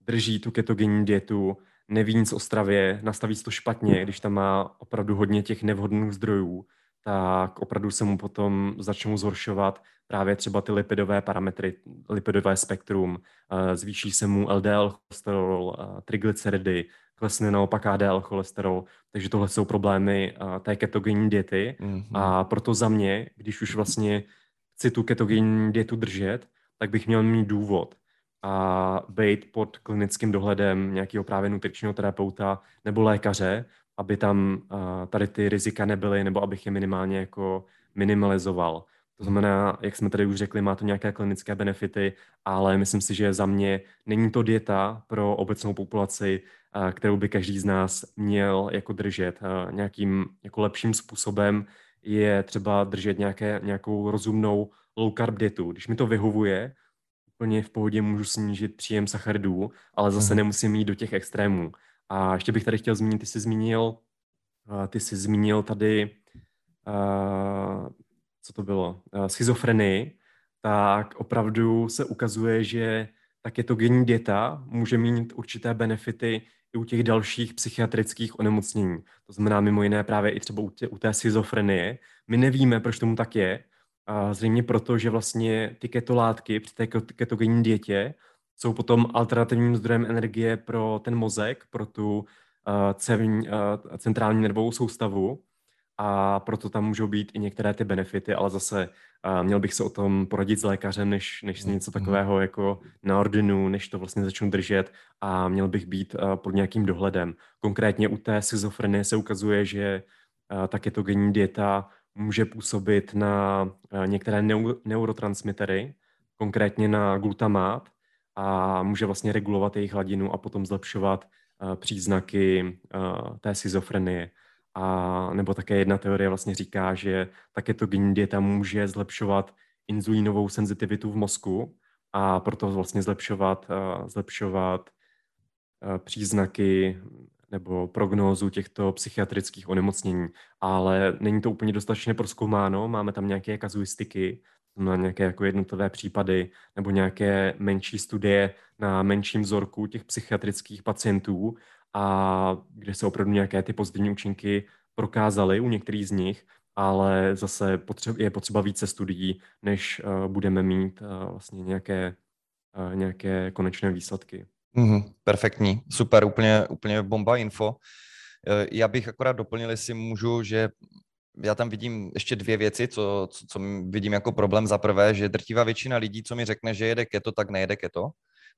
drží tu ketogenní dietu, neví nic o stravě, nastaví to špatně, když tam má opravdu hodně těch nevhodných zdrojů, tak opravdu se mu potom začnou zhoršovat právě třeba ty lipidové parametry, lipidové spektrum, uh, zvýší se mu LDL cholesterol, uh, triglyceridy, klesne naopak ADL cholesterol, takže tohle jsou problémy uh, té ketogenní diety mm-hmm. a proto za mě, když už vlastně chci tu ketogenní dietu držet, tak bych měl mít důvod a být pod klinickým dohledem nějakého právě nutričního terapeuta nebo lékaře, aby tam uh, tady ty rizika nebyly, nebo abych je minimálně jako minimalizoval. To znamená, jak jsme tady už řekli, má to nějaké klinické benefity, ale myslím si, že za mě není to dieta pro obecnou populaci, kterou by každý z nás měl jako držet. Nějakým jako lepším způsobem je třeba držet nějaké, nějakou rozumnou low carb dietu. Když mi to vyhovuje, úplně v pohodě můžu snížit příjem sacharidů, ale zase mhm. nemusím jít do těch extrémů. A ještě bych tady chtěl zmínit, ty jsi zmínil, ty jsi zmínil tady co to bylo, uh, schizofrenii, tak opravdu se ukazuje, že ta ketogenní dieta může mít určité benefity i u těch dalších psychiatrických onemocnění. To znamená mimo jiné právě i třeba u, tě, u té schizofrenie. My nevíme, proč tomu tak je. A zřejmě proto, že vlastně ty ketolátky při té ketogenní dietě jsou potom alternativním zdrojem energie pro ten mozek, pro tu uh, cevní, uh, centrální nervovou soustavu a proto tam můžou být i některé ty benefity, ale zase uh, měl bych se o tom poradit s lékařem, než, než si něco mhm. takového jako na ordinu, než to vlastně začnu držet a měl bych být uh, pod nějakým dohledem. Konkrétně u té schizofrenie se ukazuje, že uh, ta ketogenní dieta může působit na uh, některé neu, neurotransmitery, konkrétně na glutamát a může vlastně regulovat jejich hladinu a potom zlepšovat příznaky té schizofrenie. A nebo také jedna teorie vlastně říká, že ta ketogenní dieta může zlepšovat inzulínovou senzitivitu v mozku a proto vlastně zlepšovat, zlepšovat příznaky nebo prognózu těchto psychiatrických onemocnění, ale není to úplně dostatečně proskoumáno, máme tam nějaké kazuistiky, na nějaké jako jednotlivé případy nebo nějaké menší studie na menším vzorku těch psychiatrických pacientů a kde se opravdu nějaké ty pozitivní účinky prokázaly u některých z nich, ale zase je potřeba více studií, než uh, budeme mít uh, vlastně nějaké, uh, nějaké konečné výsledky. Mm-hmm, perfektní, super, úplně, úplně bomba info. Já bych akorát doplnil, jestli můžu, že já tam vidím ještě dvě věci, co, co, co vidím jako problém. Za prvé, že drtivá většina lidí, co mi řekne, že jede keto, tak nejede keto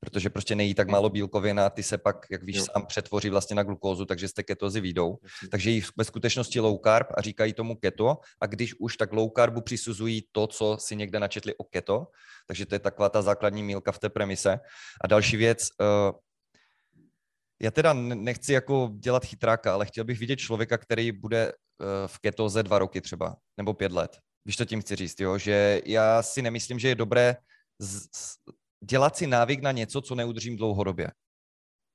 protože prostě nejí tak málo bílkovin a ty se pak, jak víš, jo. sám přetvoří vlastně na glukózu, takže z té ketozy výjdou. Takže jí ve skutečnosti low carb a říkají tomu keto a když už, tak low carbu přisuzují to, co si někde načetli o keto, takže to je taková ta základní mílka v té premise. A další věc, uh, já teda nechci jako dělat chytráka, ale chtěl bych vidět člověka, který bude uh, v ketoze dva roky třeba, nebo pět let. Víš, co tím chci říct, jo? že já si nemyslím, že je dobré z, dělat si návyk na něco, co neudržím dlouhodobě.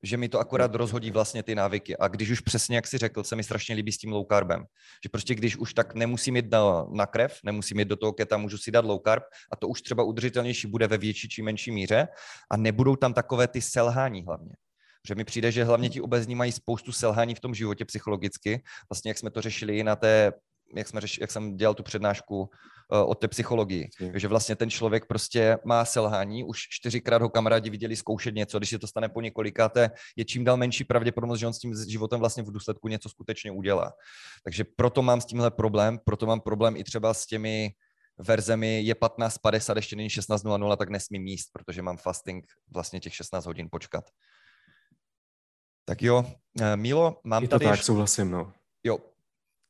Že mi to akorát rozhodí vlastně ty návyky. A když už přesně, jak si řekl, se mi strašně líbí s tím low carbem. Že prostě když už tak nemusím jít na, na krev, nemusím jít do toho keta, můžu si dát low carb a to už třeba udržitelnější bude ve větší či menší míře a nebudou tam takové ty selhání hlavně. Že mi přijde, že hlavně ti obezní mají spoustu selhání v tom životě psychologicky. Vlastně jak jsme to řešili i na té jak, jsme řeš, jak jsem dělal tu přednášku uh, o té psychologii, mm. že vlastně ten člověk prostě má selhání, už čtyřikrát ho kamarádi viděli zkoušet něco, když se to stane po několikáté, je čím dál menší pravděpodobnost, že on s tím životem vlastně v důsledku něco skutečně udělá. Takže proto mám s tímhle problém, proto mám problém i třeba s těmi verzemi je 15.50, ještě není 16.00, tak nesmím míst, protože mám fasting vlastně těch 16 hodin počkat. Tak jo, eh, Milo, mám je to tady... tak, ještě... souhlasím, no. Jo,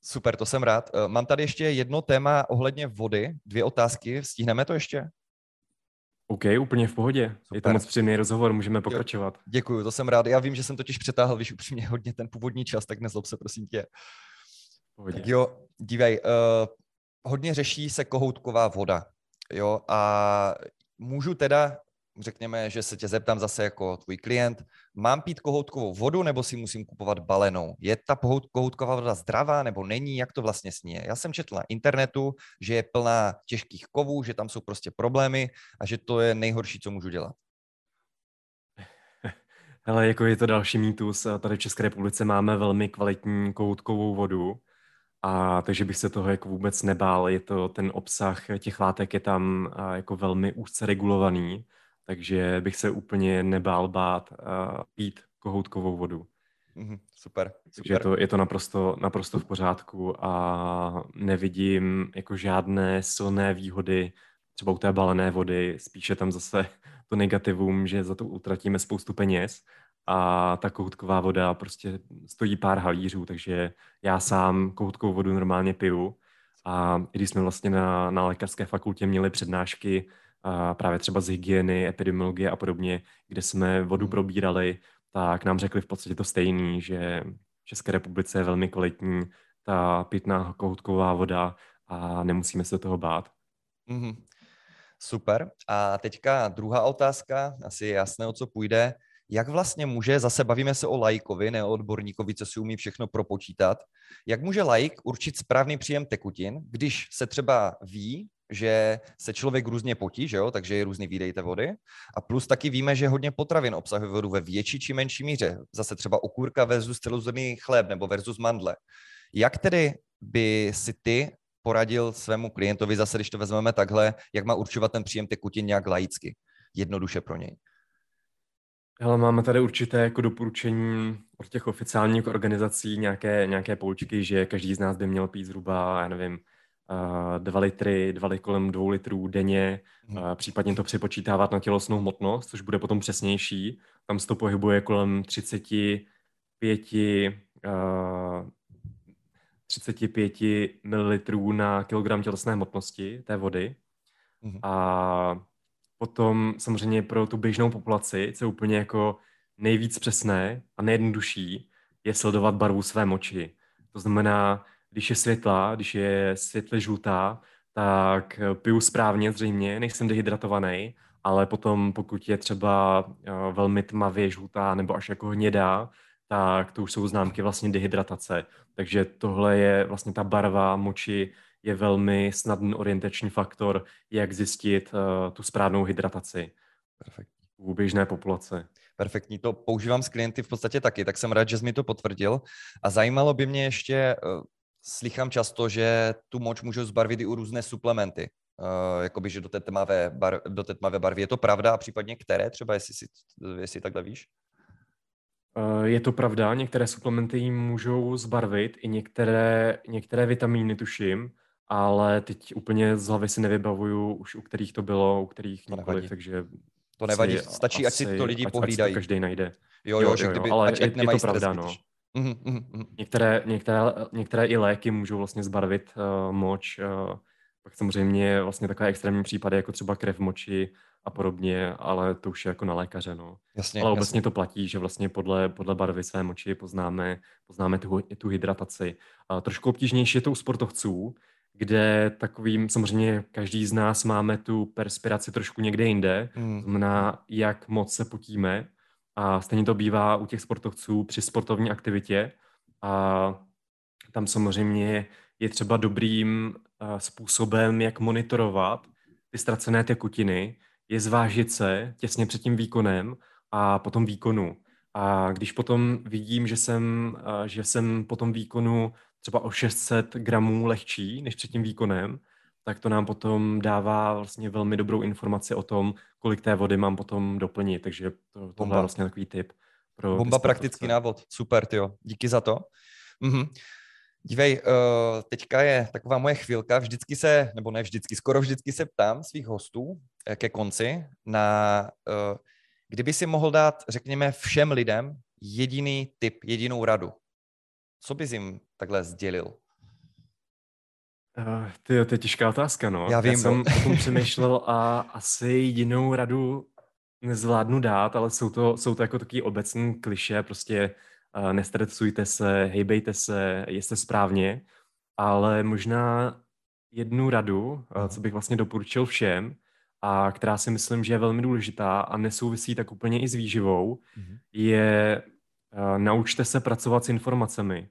Super, to jsem rád. Eh, mám tady ještě jedno téma ohledně vody, dvě otázky. Stihneme to ještě? OK, úplně v pohodě. Super. Je to moc příjemný rozhovor, můžeme pokračovat. Děkuji, to jsem rád. Já vím, že jsem totiž přetáhl, víš, upřímně hodně ten původní čas, tak nezlob se, prosím tě. Pohodě. Tak jo, dívej, uh, hodně řeší se kohoutková voda, jo, a můžu teda řekněme, že se tě zeptám zase jako tvůj klient, mám pít kohoutkovou vodu nebo si musím kupovat balenou? Je ta kohoutková voda zdravá nebo není? Jak to vlastně sní? Já jsem četl na internetu, že je plná těžkých kovů, že tam jsou prostě problémy a že to je nejhorší, co můžu dělat. *laughs* Hele, jako je to další mýtus. Tady v České republice máme velmi kvalitní kohoutkovou vodu, a takže bych se toho jako vůbec nebál. Je to, ten obsah těch látek je tam jako velmi úzce regulovaný takže bych se úplně nebál bát uh, pít kohoutkovou vodu. Mm, super, super. Takže je to, je to naprosto, naprosto v pořádku a nevidím jako žádné silné výhody třeba u té balené vody, spíše tam zase to negativum, že za to utratíme spoustu peněz a ta kohoutková voda prostě stojí pár halířů, takže já sám kohoutkovou vodu normálně piju a když jsme vlastně na, na lékařské fakultě měli přednášky a právě třeba z hygieny, epidemiologie a podobně, kde jsme vodu hmm. probírali, tak nám řekli v podstatě to stejný, že v České republice je velmi kvalitní ta pitná kohoutková voda a nemusíme se toho bát. Mm-hmm. Super. A teďka druhá otázka, asi je jasné, o co půjde. Jak vlastně může, zase bavíme se o lajkovi, ne o odborníkovi, co si umí všechno propočítat, jak může lajk určit správný příjem tekutin, když se třeba ví, že se člověk různě potí, že jo? takže je různý výdej té vody. A plus taky víme, že hodně potravin obsahuje vodu ve větší či menší míře. Zase třeba okurka versus celozrnný chléb nebo versus mandle. Jak tedy by si ty poradil svému klientovi, zase když to vezmeme takhle, jak má určovat ten příjem tekutin nějak laicky, jednoduše pro něj? Ale máme tady určité jako doporučení od těch oficiálních organizací, nějaké, nějaké poučky, že každý z nás by měl pít zhruba, já nevím, dva litry, dva litry kolem dvou litrů denně, hmm. případně to přepočítávat na tělesnou hmotnost, což bude potom přesnější. Tam se to pohybuje kolem 35, uh, 35 ml na kilogram tělesné hmotnosti té vody. Hmm. A potom samozřejmě pro tu běžnou populaci, co je úplně jako nejvíc přesné a nejjednodušší, je sledovat barvu své moči. To znamená, když je světla, když je světle žlutá, tak eh, piju správně zřejmě, nejsem dehydratovaný ale potom pokud je třeba velmi tmavě žlutá nebo až jako hnědá, tak to už jsou známky vlastně dehydratace. Takže tohle je vlastně ta barva moči je velmi snadný orientační faktor, jak zjistit uh, tu správnou hydrataci. Perfektní. U běžné populace. Perfektní, to používám s klienty v podstatě taky, tak jsem rád, že jsi mi to potvrdil. A zajímalo by mě ještě, slychám často, že tu moč můžou zbarvit i u různé suplementy. Uh, jakoby, že do té, tmavé bar, do té tmavé barvy. Je to pravda a případně které třeba, jestli, si, jestli takhle víš? Eh, je to pravda, některé suplementy jim můžou zbarvit, i některé, některé vitamíny tuším, ale teď úplně z hlavy si nevybavuju už u kterých to bylo, u kterých nikoliv, takže... To nevadí, stačí, asi, ať si to lidi ať, pohlídají. Ať to každý najde. Jo, jo, jo, že kdyby, ale ať, je, je to pravda, no. Některé, některé, některé i léky můžou vlastně zbarvit uh, moč. Uh, pak samozřejmě vlastně takové extrémní případy, jako třeba krev moči, a podobně, ale to už je jako na lékaře, no. Jasně, ale obecně jasně. to platí, že vlastně podle, podle barvy své moči poznáme, poznáme tu, tu hydrataci. A trošku obtížnější je to u sportovců, kde takovým, samozřejmě každý z nás máme tu perspiraci trošku někde jinde, mm. znamená, jak moc se potíme a stejně to bývá u těch sportovců při sportovní aktivitě a tam samozřejmě je třeba dobrým uh, způsobem, jak monitorovat ty ztracené tekutiny, je zvážit se těsně před tím výkonem a potom výkonu. A když potom vidím, že jsem, že jsem po tom výkonu třeba o 600 gramů lehčí než před tím výkonem, tak to nám potom dává vlastně velmi dobrou informaci o tom, kolik té vody mám potom doplnit. Takže to, tohle je vlastně takový tip. Pro Bomba praktický návod. Super, jo. Díky za to. Mhm. Dívej, uh, teďka je taková moje chvilka, vždycky se, nebo ne vždycky, skoro vždycky se ptám svých hostů eh, ke konci na, uh, kdyby si mohl dát, řekněme, všem lidem jediný tip, jedinou radu. Co bys jim takhle sdělil? Uh, ty, to je těžká otázka, no. Já vím. Já jsem o tom *laughs* přemýšlel a asi jedinou radu nezvládnu dát, ale jsou to, jsou to jako taky obecný kliše, prostě nestresujte se, hejbejte se, jeste správně, ale možná jednu radu, co bych vlastně doporučil všem, a která si myslím, že je velmi důležitá a nesouvisí tak úplně i s výživou, mm-hmm. je uh, naučte se pracovat s informacemi.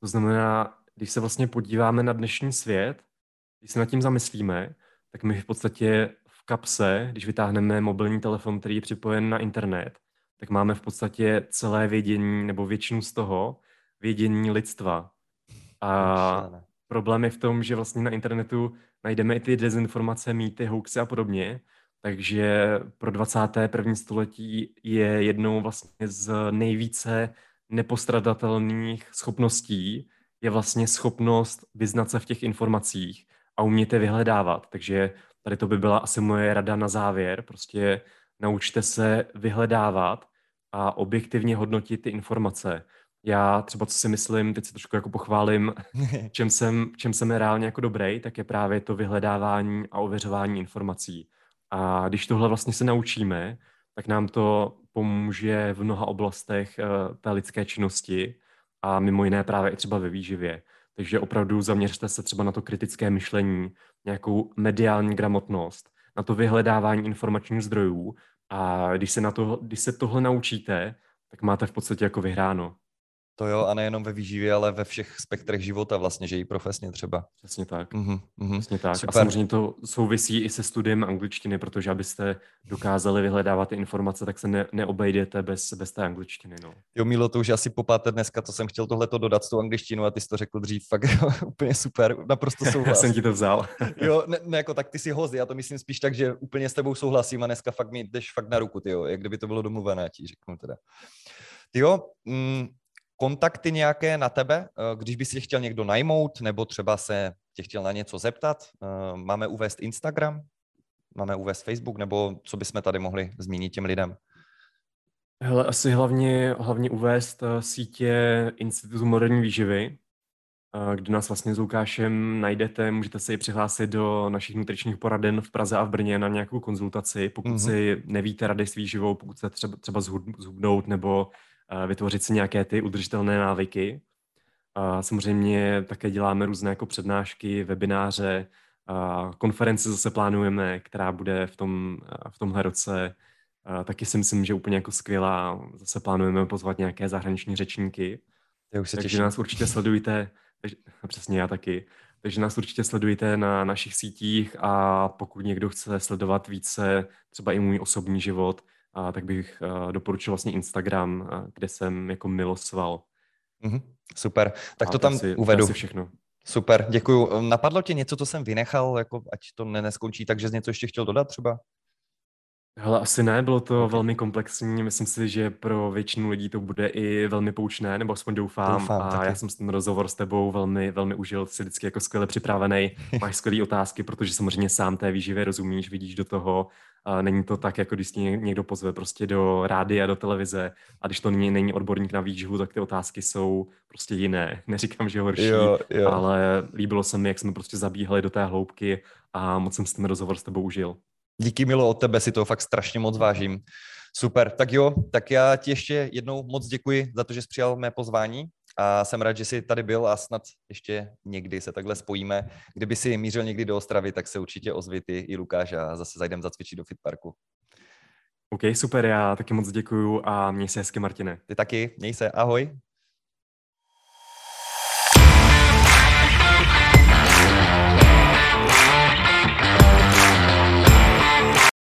To znamená, když se vlastně podíváme na dnešní svět, když se nad tím zamyslíme, tak my v podstatě v kapse, když vytáhneme mobilní telefon, který je připojen na internet, tak máme v podstatě celé vědění, nebo většinu z toho, vědění lidstva. A problém je v tom, že vlastně na internetu najdeme i ty dezinformace, mýty, hoaxy a podobně, takže pro 21. století je jednou vlastně z nejvíce nepostradatelných schopností je vlastně schopnost vyznat se v těch informacích a umět je vyhledávat. Takže tady to by byla asi moje rada na závěr. Prostě naučte se vyhledávat a objektivně hodnotit ty informace. Já třeba, co si myslím, teď se trošku jako pochválím, *laughs* čem jsem, čem jsem reálně jako dobrý, tak je právě to vyhledávání a ověřování informací. A když tohle vlastně se naučíme, tak nám to pomůže v mnoha oblastech uh, té lidské činnosti a mimo jiné právě i třeba ve výživě. Takže opravdu zaměřte se třeba na to kritické myšlení, nějakou mediální gramotnost, na to vyhledávání informačních zdrojů a když se, na to, když se tohle naučíte, tak máte v podstatě jako vyhráno. To jo, a nejenom ve výživě, ale ve všech spektrech života vlastně, že i profesně třeba. Přesně tak. Mm-hmm. Přesně tak. Super. A samozřejmě to souvisí i se studiem angličtiny, protože abyste dokázali vyhledávat ty informace, tak se ne, neobejdete bez, bez té angličtiny. No. Jo, Milo, to už asi po páté dneska, to jsem chtěl tohleto dodat s tou angličtinou a ty jsi to řekl dřív, fakt *laughs* úplně super, naprosto *laughs* souhlas. já jsem ti to vzal. *laughs* jo, ne, ne, jako tak ty si host, já to myslím spíš tak, že úplně s tebou souhlasím a dneska fakt mi jdeš fakt na ruku, ty jo, jak kdyby to bylo domluvené, ti řeknu teda. Ty jo, mm, kontakty nějaké na tebe, eh, když by si chtěl někdo najmout, nebo třeba se tě chtěl na něco zeptat? Eh, máme uvést Instagram? Máme uvést Facebook? Nebo co bychom tady mohli zmínit těm lidem? Hele, asi hlavně, hlavně uvést eh, sítě Institutu moderní výživy, kde nás vlastně s Lukášem najdete, můžete se i přihlásit do našich nutričních poraden v Praze a v Brně na nějakou konzultaci, pokud mm-hmm. si nevíte rady s výživou, pokud se třeba, třeba zhubnout nebo vytvořit si nějaké ty udržitelné návyky. A samozřejmě také děláme různé jako přednášky, webináře, konferenci zase plánujeme, která bude v, tom, v tomhle roce. Taky si myslím, že úplně jako skvělá. Zase plánujeme pozvat nějaké zahraniční řečníky. Já už se Takže těším. nás určitě sledujte. Přesně já taky. Takže nás určitě sledujte na našich sítích a pokud někdo chce sledovat více třeba i můj osobní život, a tak bych doporučil vlastně Instagram, kde jsem jako Milosval. Mm-hmm. Super, tak a to tam si, uvedu. si všechno. Super, děkuju. Napadlo tě něco, co jsem vynechal, jako ať to neskončí, takže jsi něco ještě chtěl dodat třeba? Hele, asi ne, bylo to velmi komplexní. Myslím si, že pro většinu lidí to bude i velmi poučné, nebo aspoň doufám. Doufám, a taky. já jsem ten rozhovor s tebou velmi, velmi užil. Jsi vždycky jako skvěle připravený, *laughs* máš skvělé otázky, protože samozřejmě sám té výživě rozumíš, vidíš do toho. A není to tak, jako když někdo pozve prostě do rádia, do televize a když to není, není odborník na výživu, tak ty otázky jsou prostě jiné. *laughs* Neříkám, že horší, jo, jo. ale líbilo se mi, jak jsme prostě zabíhali do té hloubky a moc jsem si ten rozhovor s tebou užil. Díky Milo od tebe, si to fakt strašně moc vážím. Super, tak jo, tak já ti ještě jednou moc děkuji za to, že jsi přijal mé pozvání a jsem rád, že jsi tady byl a snad ještě někdy se takhle spojíme. Kdyby si mířil někdy do Ostravy, tak se určitě ozvi ty i Lukáš a zase zajdem zacvičit do fitparku. OK, super, já taky moc děkuju a měj se hezky, Martine. Ty taky, měj se, ahoj.